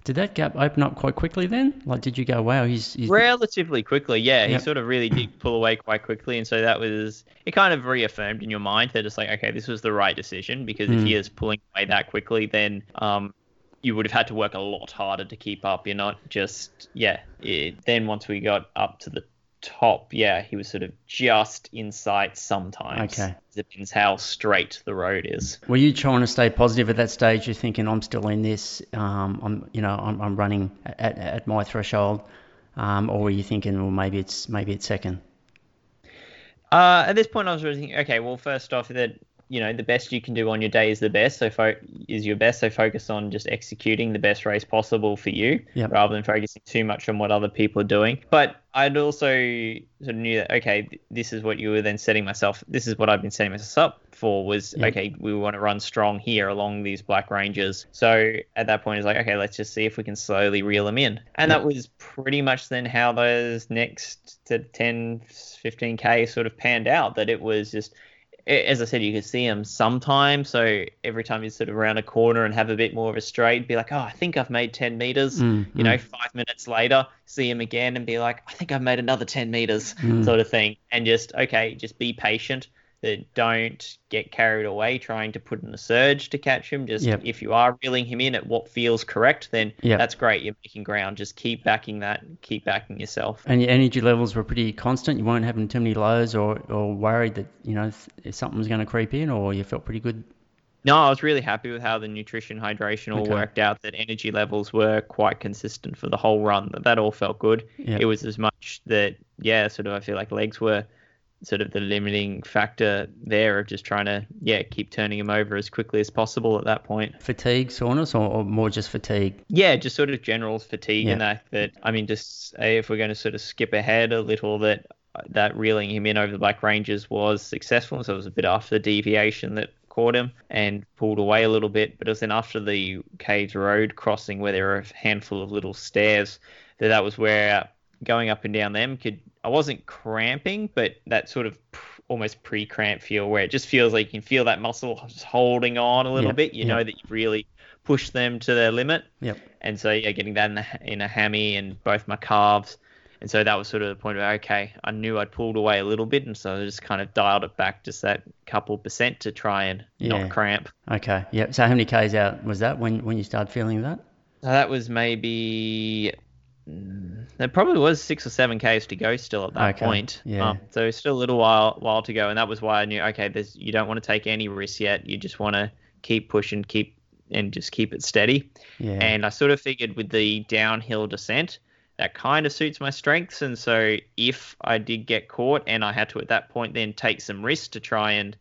Did that gap open up quite quickly then? Like, did you go, wow, he's, he's Relatively quickly, yeah. He sort of really did pull away quite quickly, and so that was it. Kind of reaffirmed in your mind that it's like, okay, this was the right decision because if Mm. he is pulling away that quickly, then um, you would have had to work a lot harder to keep up. You're not just yeah. It, then once we got up to the top, yeah, he was sort of just in sight sometimes. Okay. Depends how straight the road is. Were you trying to stay positive at that stage? You're thinking, I'm still in this. Um, I'm, you know, I'm, I'm running at, at my threshold. Um, or were you thinking, well, maybe it's maybe it's second? Uh, at this point, I was really thinking, okay, well, first off, that you know the best you can do on your day is the best. So fo- is your best. So focus on just executing the best race possible for you, Yep. rather than focusing too much on what other people are doing. But I'd also sort of knew that okay, this is what you were then setting myself. This is what I've been setting myself up for. Was Yep. okay, we want to run strong here along these black ranges. So at that point, it's like okay, let's just see if we can slowly reel them in. And Yep. that was pretty much then how those next to 10, 15k sort of panned out. That it was just as I said, you can see him sometimes. So every time you sort of round a corner and have a bit more of a straight, be like, oh, I think I've made 10 meters. Mm, You know, five minutes later, see him again and be like, I think I've made another 10 meters, Mm. sort of thing. And just, okay, just be patient. That don't get carried away trying to put in a surge to catch him. Just Yep. if you are reeling him in at what feels correct, then Yep. that's great. You're making ground. Just keep backing that. Keep backing yourself. And your energy levels were pretty constant. You weren't having too many lows, or, or worried that you know if something was going to creep in, or you felt pretty good. No, I was really happy with how the nutrition hydration all Okay. worked out. That energy levels were quite consistent for the whole run. That that all felt good. Yeah. It was as much that yeah, sort of I feel like legs were sort of the limiting factor there of just trying to yeah keep turning him over as quickly as possible at that point. Fatigue, soreness, or, or more just fatigue? Yeah, just sort of general fatigue yeah. and that. That I mean, just if we're going to sort of skip ahead a little, that that reeling him in over the Black Ranges was successful. So it was a bit after the deviation that caught him and pulled away a little bit. But it was then after the Caves Road crossing where there were a handful of little stairs that that was where going up and down them could I wasn't cramping, but that sort of pr- almost pre-cramp feel where it just feels like you can feel that muscle just holding on a little yep, bit. You yep. know that you've really pushed them to their limit. Yep. And so yeah, getting that in, the, in a hammy and both my calves. And so that was sort of the point of okay, I knew I'd pulled away a little bit, and so I just kind of dialed it back just that couple percent to try and yeah. not cramp. Okay. Yeah. So how many k's out was that when when you started feeling that? So that was maybe there probably was six or seven k's to go still at that okay. point. Yeah. Um, so still a little while while to go, and that was why I knew okay, there's you don't want to take any risks yet. You just want to keep pushing, keep and just keep it steady. Yeah. And I sort of figured with the downhill descent, that kind of suits my strengths. And so if I did get caught and I had to at that point then take some risks to try and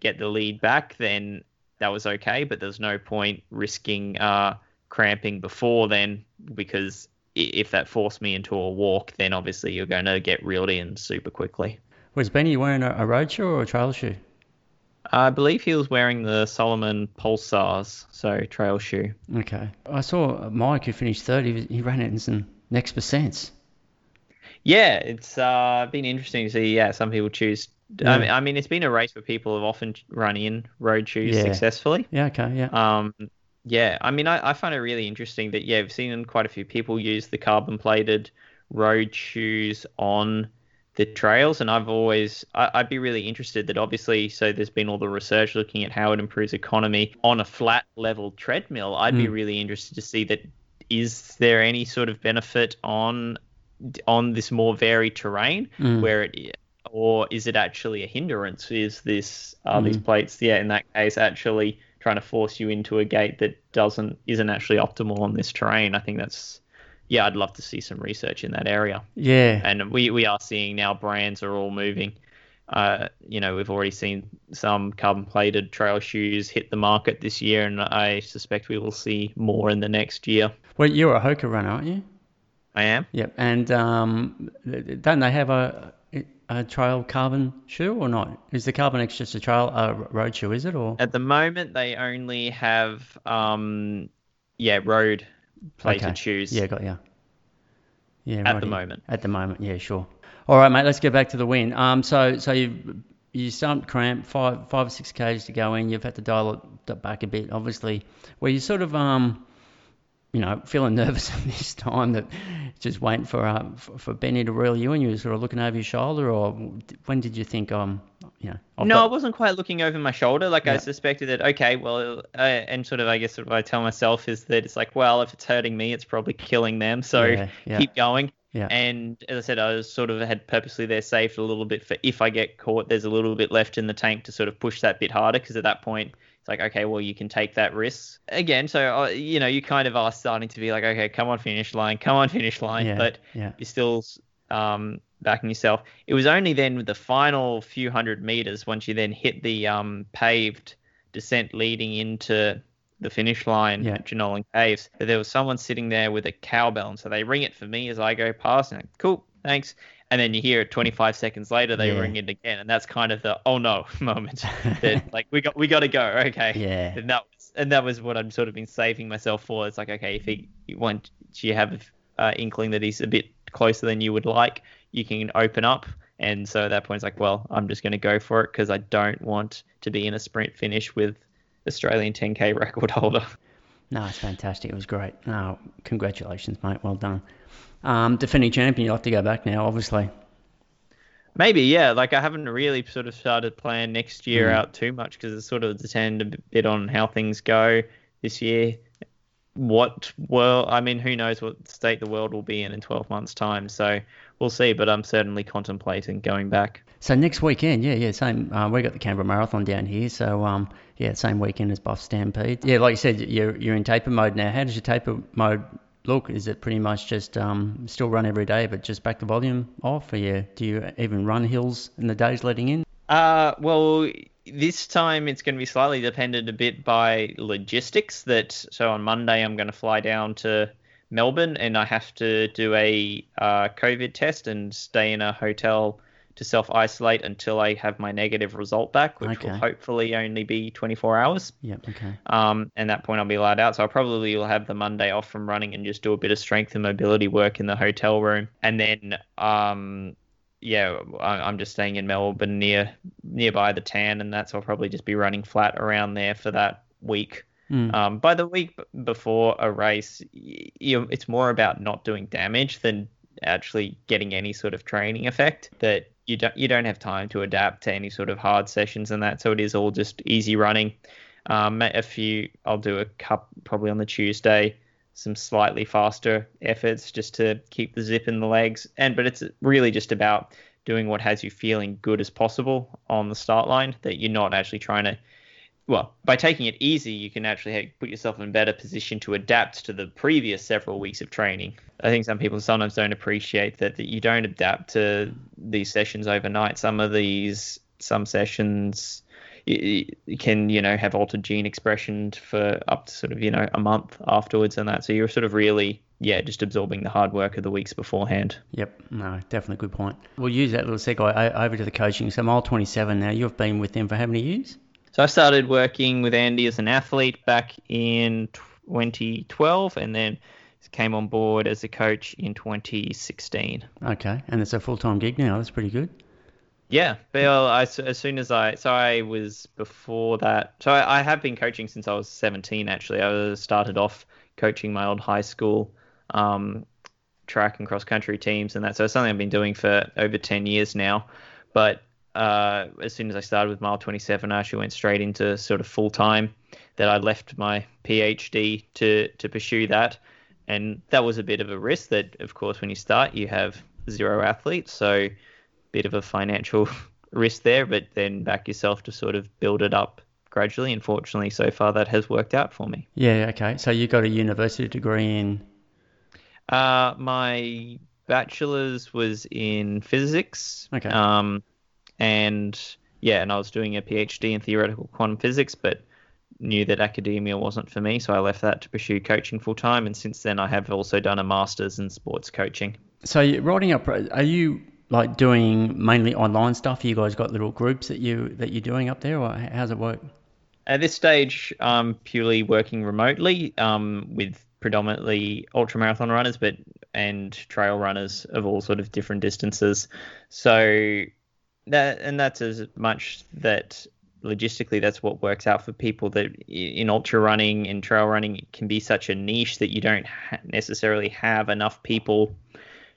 get the lead back, then that was okay. But there's no point risking uh, cramping before then because if that forced me into a walk, then obviously you're going to get reeled in super quickly. Was Benny wearing a, a road shoe or a trail shoe? I believe he was wearing the Salomon Pulsars, so trail shoe. Okay. I saw Mike who finished third. He, he ran it in some next percents. Yeah, it's uh, been interesting to see. Yeah, some people choose. Yeah. I, mean, I mean, it's been a race where people have often run in road shoes yeah. successfully. Yeah. Okay. Yeah. Um, yeah, I mean, I, I find it really interesting that yeah, I've seen quite a few people use the carbon plated road shoes on the trails, and I've always I, would be really interested that obviously so there's been all the research looking at how it improves economy on a flat level treadmill. I'd mm. be really interested to see that is there any sort of benefit on on this more varied terrain mm. where it or is it actually a hindrance? Is this are mm. these plates yeah in that case actually trying to force you into a gait that doesn't isn't actually optimal on this terrain. I think that's yeah, I'd love to see some research in that area. Yeah, and we we are seeing now brands are all moving. Uh, you know, we've already seen some carbon plated trail shoes hit the market this year, and I suspect we will see more in the next year. Well, you're a Hoka runner, aren't you? I am. Yep. And um, don't they have a a trail carbon shoe or not? Is the Carbon X just a trail uh, road shoe? Is it or? At the moment, they only have um, yeah, road plated okay. shoes. Yeah, got yeah. Yeah. At right the here. moment. At the moment, yeah, sure. All right, mate. Let's get back to the win. Um, so so you you start cramp five five or six k's to go in. You've had to dial it back a bit, obviously. Where you sort of um you know, feeling nervous at this time that just waiting for, uh, for, for Benny to reel you in? You were sort of looking over your shoulder, or when did you think, um, you know? I've no, got... I wasn't quite looking over my shoulder. Like yeah. I suspected that, okay, well, uh, and sort of, I guess, what I tell myself is that it's like, well, if it's hurting me, it's probably killing them. So yeah, yeah. keep going. Yeah. And as I said, I was sort of had purposely there saved a little bit for if I get caught, there's a little bit left in the tank to sort of push that bit harder because at that point it's like okay well you can take that risk again so uh, you know you kind of are starting to be like okay come on finish line come on finish line yeah, but yeah. you're still um, backing yourself it was only then with the final few hundred meters once you then hit the um, paved descent leading into the finish line yeah. at Jenolan Caves that there was someone sitting there with a cowbell and so they ring it for me as I go past and like, cool thanks and then you hear it 25 seconds later they yeah. ring it again and that's kind of the oh no moment that like we got we got to go okay. Yeah. And that was and that was what i'm sort of been saving myself for. It's like okay if he once you have uh, inkling that he's a bit closer than you would like you can open up. And so at that point it's like well i'm just going to go for it because i don't want to be in a sprint finish with australian 10k record holder. No it's fantastic. It was great. No congratulations mate. Well done um, defending champion, you have to go back now, obviously. Maybe, yeah. Like I haven't really sort of started planning next year mm. out too much because it's sort of depend a bit on how things go this year. What well, I mean, who knows what state the world will be in in 12 months' time. So we'll see. But I'm certainly contemplating going back. So next weekend, yeah, yeah, same. Uh, we got the Canberra Marathon down here, so um, yeah, same weekend as Buff Stampede. Yeah, like you said, you're you're in taper mode now. How does your taper mode look? Is it pretty much just um, still run every day, but just back the volume off? Or yeah, do you even run hills in the days leading in? Uh, well, this time it's going to be slightly dependent a bit by logistics. That so on Monday I'm going to fly down to Melbourne and I have to do a uh, COVID test and stay in a hotel to self isolate until I have my negative result back, which Okay. will hopefully only be 24 hours. Yep. Okay. Um, and that point I'll be allowed out. So I probably will have the Monday off from running and just do a bit of strength and mobility work in the hotel room. And then, um, yeah, I- I'm just staying in Melbourne near nearby the tan, and that's I'll probably just be running flat around there for that week. Mm. Um, by the week before a race, y- you it's more about not doing damage than actually getting any sort of training effect. That you don't you don't have time to adapt to any sort of hard sessions and that. So it is all just easy running. Um, a few I'll do a cup probably on the Tuesday, some slightly faster efforts just to keep the zip in the legs. And but it's really just about doing what has you feeling good as possible on the start line. That you're not actually trying to well, by taking it easy, you can actually put yourself in a better position to adapt to the previous several weeks of training. I think some people sometimes don't appreciate that, that you don't adapt to these sessions overnight. Some of these, some sessions can, you know, have altered gene expression for up to sort of, you know, a month afterwards and that. So you're sort of really, yeah, just absorbing the hard work of the weeks beforehand. Yep. No, definitely good point. We'll use that little segue over to the coaching. So mile 27 now. You've been with them for how many years? So I started working with Andy as an athlete back in 2012 and then came on board as a coach in 2016. Okay. And it's a full time gig now. That's pretty good. Yeah, Bill, I, as soon as I, so I was before that, so I, I have been coaching since I was 17 actually. I started off coaching my old high school um, track and cross country teams and that. So it's something I've been doing for over 10 years now. But uh, as soon as I started with Mile 27, I actually went straight into sort of full time. That I left my PhD to to pursue that, and that was a bit of a risk. That of course, when you start, you have zero athletes, so bit of a financial risk there. But then back yourself to sort of build it up gradually. And fortunately, so far that has worked out for me. Yeah. Okay. So you got a university degree in. Uh, my bachelor's was in physics. Okay. Um, and yeah, and I was doing a PhD in theoretical quantum physics, but knew that academia wasn't for me, so I left that to pursue coaching full time. And since then, I have also done a master's in sports coaching. So you're writing up. Are you like doing mainly online stuff? You guys got little groups that you that you're doing up there, or how's it work? At this stage, I'm purely working remotely um, with predominantly ultramarathon runners, but and trail runners of all sort of different distances. So that and that's as much that logistically that's what works out for people that in ultra running and trail running it can be such a niche that you don't ha- necessarily have enough people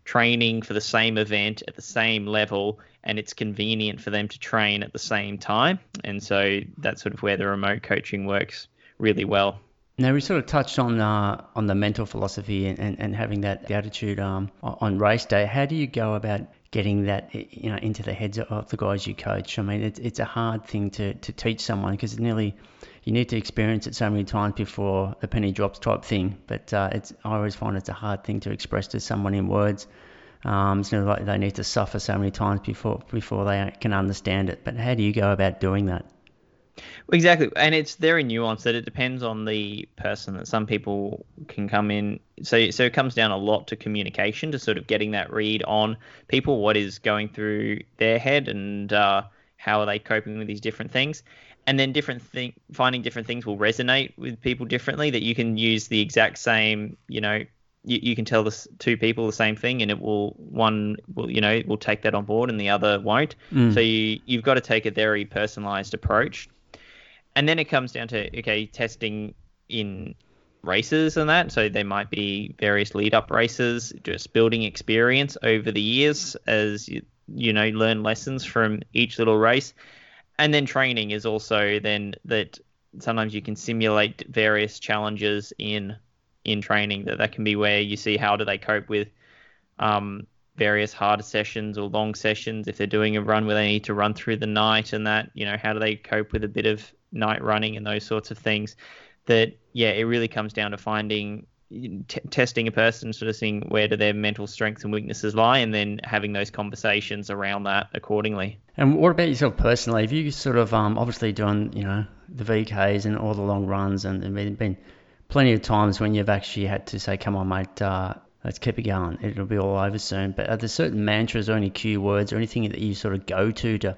training for the same event at the same level and it's convenient for them to train at the same time and so that's sort of where the remote coaching works really well Now we sort of touched on uh, on the mental philosophy and, and, and having that attitude um, on race day. How do you go about getting that you know into the heads of the guys you coach? I mean, it's it's a hard thing to, to teach someone because nearly you need to experience it so many times before the penny drops type thing. But uh, it's I always find it's a hard thing to express to someone in words. Um, it's nearly like they need to suffer so many times before before they can understand it. But how do you go about doing that? Exactly, and it's very nuanced that it depends on the person. That some people can come in, so so it comes down a lot to communication, to sort of getting that read on people, what is going through their head, and uh, how are they coping with these different things, and then different thing, finding different things will resonate with people differently. That you can use the exact same, you know, you, you can tell the two people the same thing, and it will one will you know will take that on board, and the other won't. Mm. So you you've got to take a very personalized approach and then it comes down to okay testing in races and that. So there might be various lead up races just building experience over the years as you, you know learn lessons from each little race. And then training is also then that sometimes you can simulate various challenges in in training. That that can be where you see how do they cope with um, various harder sessions or long sessions. If they're doing a run where they need to run through the night and that you know how do they cope with a bit of night running and those sorts of things that yeah it really comes down to finding t- testing a person, sort of seeing where do their mental strengths and weaknesses lie, and then having those conversations around that accordingly. And what about yourself personally? Have you sort of um, obviously done you know the VKs and all the long runs, and there have been plenty of times when you've actually had to say, "Come on, mate, uh, let's keep it going. It'll be all over soon." But are there certain mantras or any cue words or anything that you sort of go to to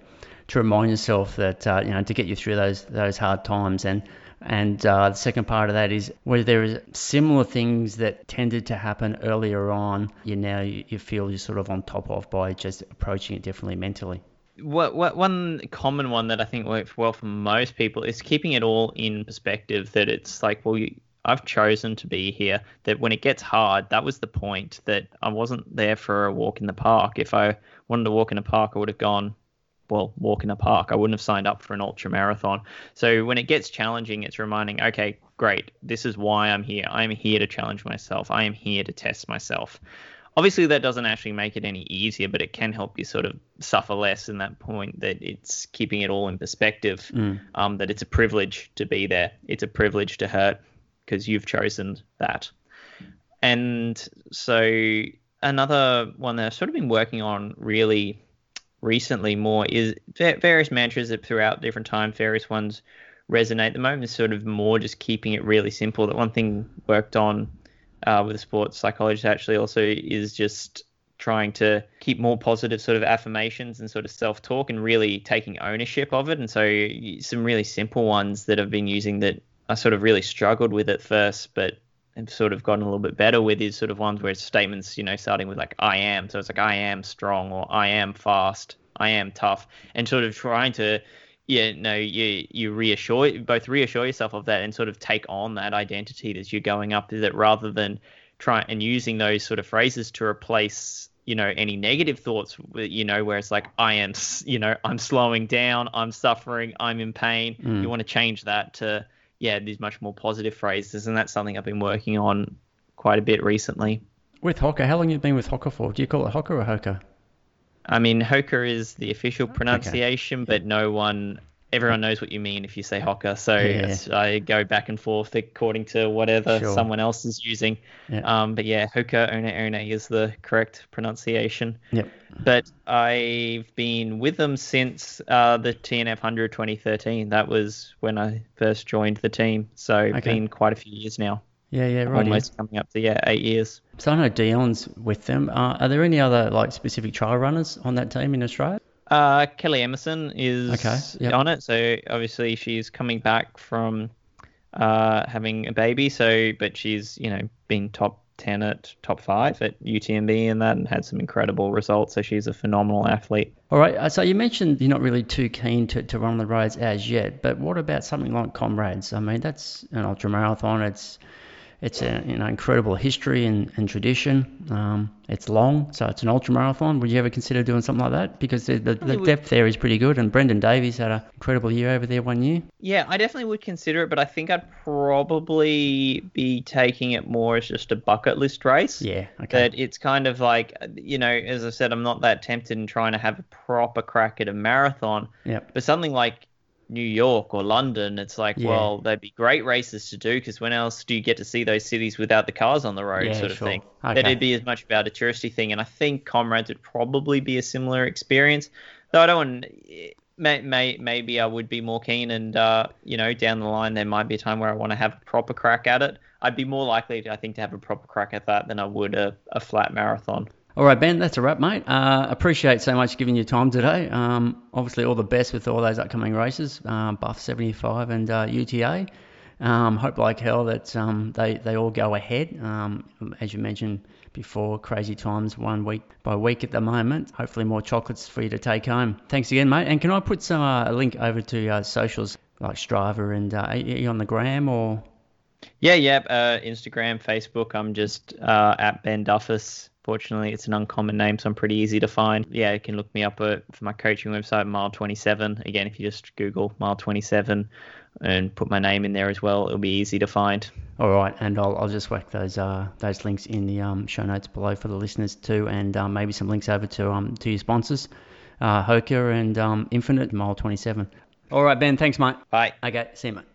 to remind yourself that uh, you know to get you through those those hard times and and uh, the second part of that is where there is similar things that tended to happen earlier on, you now you, you feel you're sort of on top of by just approaching it differently mentally. What, what one common one that I think works well for most people is keeping it all in perspective. That it's like, well, you, I've chosen to be here. That when it gets hard, that was the point. That I wasn't there for a walk in the park. If I wanted to walk in a park, I would have gone well, walk in a park. I wouldn't have signed up for an ultra marathon. So when it gets challenging, it's reminding, okay, great, this is why I'm here. I'm here to challenge myself. I am here to test myself. Obviously, that doesn't actually make it any easier, but it can help you sort of suffer less in that point that it's keeping it all in perspective, mm. um, that it's a privilege to be there. It's a privilege to hurt because you've chosen that. And so another one that I've sort of been working on really recently more is various mantras that throughout different times, various ones resonate. At The moment is sort of more just keeping it really simple. That one thing worked on uh, with a sports psychologist actually also is just trying to keep more positive sort of affirmations and sort of self-talk and really taking ownership of it. And so some really simple ones that I've been using that I sort of really struggled with at first, but have sort of gotten a little bit better with is sort of ones where it's statements, you know, starting with like I am. So it's like I am strong or I am fast, I am tough, and sort of trying to yeah, no, you you reassure both reassure yourself of that and sort of take on that identity as you're going up Is that rather than try and using those sort of phrases to replace you know any negative thoughts you know where it's like i am you know i'm slowing down i'm suffering i'm in pain mm. you want to change that to yeah these much more positive phrases and that's something i've been working on quite a bit recently with Hoka, how long have you been with Hoka for? Do you call it Hoka or Hoka? I mean, Hoka is the official pronunciation, okay. but no one, everyone knows what you mean if you say Hoka. So yeah. I go back and forth according to whatever sure. someone else is using. Yeah. Um, but yeah, Hoka One One is the correct pronunciation. Yep. But I've been with them since uh, the TNF 100 2013. That was when I first joined the team. So okay. been quite a few years now. Yeah, yeah, right. Almost coming up to yeah eight years. So I know Dion's with them. Uh, are there any other like specific trial runners on that team in Australia? Uh, Kellie Emmerson is okay, yep. on it. So obviously she's coming back from uh, having a baby. So, but she's you know been top ten at top five at UTMB and that, and had some incredible results. So she's a phenomenal athlete. All right. Uh, so you mentioned you're not really too keen to, to run the roads as yet, but what about something like Comrades? I mean, that's an ultra marathon. It's it's a you know incredible history and, and tradition. Um, it's long, so it's an ultra marathon. Would you ever consider doing something like that? Because the, the, the depth there is pretty good, and Brendan Davies had an incredible year over there one year. Yeah, I definitely would consider it, but I think I'd probably be taking it more as just a bucket list race. Yeah, okay. That it's kind of like you know, as I said, I'm not that tempted in trying to have a proper crack at a marathon. Yeah. But something like New York or London, it's like, yeah. well, they'd be great races to do because when else do you get to see those cities without the cars on the road, yeah, sort of sure. thing? Okay. That it'd be as much about a touristy thing, and I think Comrades would probably be a similar experience. Though I don't want, may, may, maybe I would be more keen, and uh, you know, down the line there might be a time where I want to have a proper crack at it. I'd be more likely, to, I think, to have a proper crack at that than I would a, a flat marathon. All right, Ben, that's a wrap, mate. Uh, appreciate so much giving you time today. Um, obviously, all the best with all those upcoming races, uh, Buff 75 and uh, UTA. Um, hope like hell that um, they, they all go ahead. Um, as you mentioned before, crazy times, one week by week at the moment. Hopefully, more chocolates for you to take home. Thanks again, mate. And can I put some uh, a link over to uh, socials like Strava and uh, you on the gram or? Yeah, yeah. Uh, Instagram, Facebook. I'm just at Ben Duffus. Fortunately, it's an uncommon name, so I'm pretty easy to find. Yeah, you can look me up at, for my coaching website, Mile 27. Again, if you just Google Mile 27 and put my name in there as well, it'll be easy to find. All right, and I'll, I'll just whack those uh, those links in the um, show notes below for the listeners too, and um, maybe some links over to um to your sponsors, uh, Hoka and um, Infinit Mile 27. All right, Ben. Thanks, mate. Bye. Okay, see you, mate.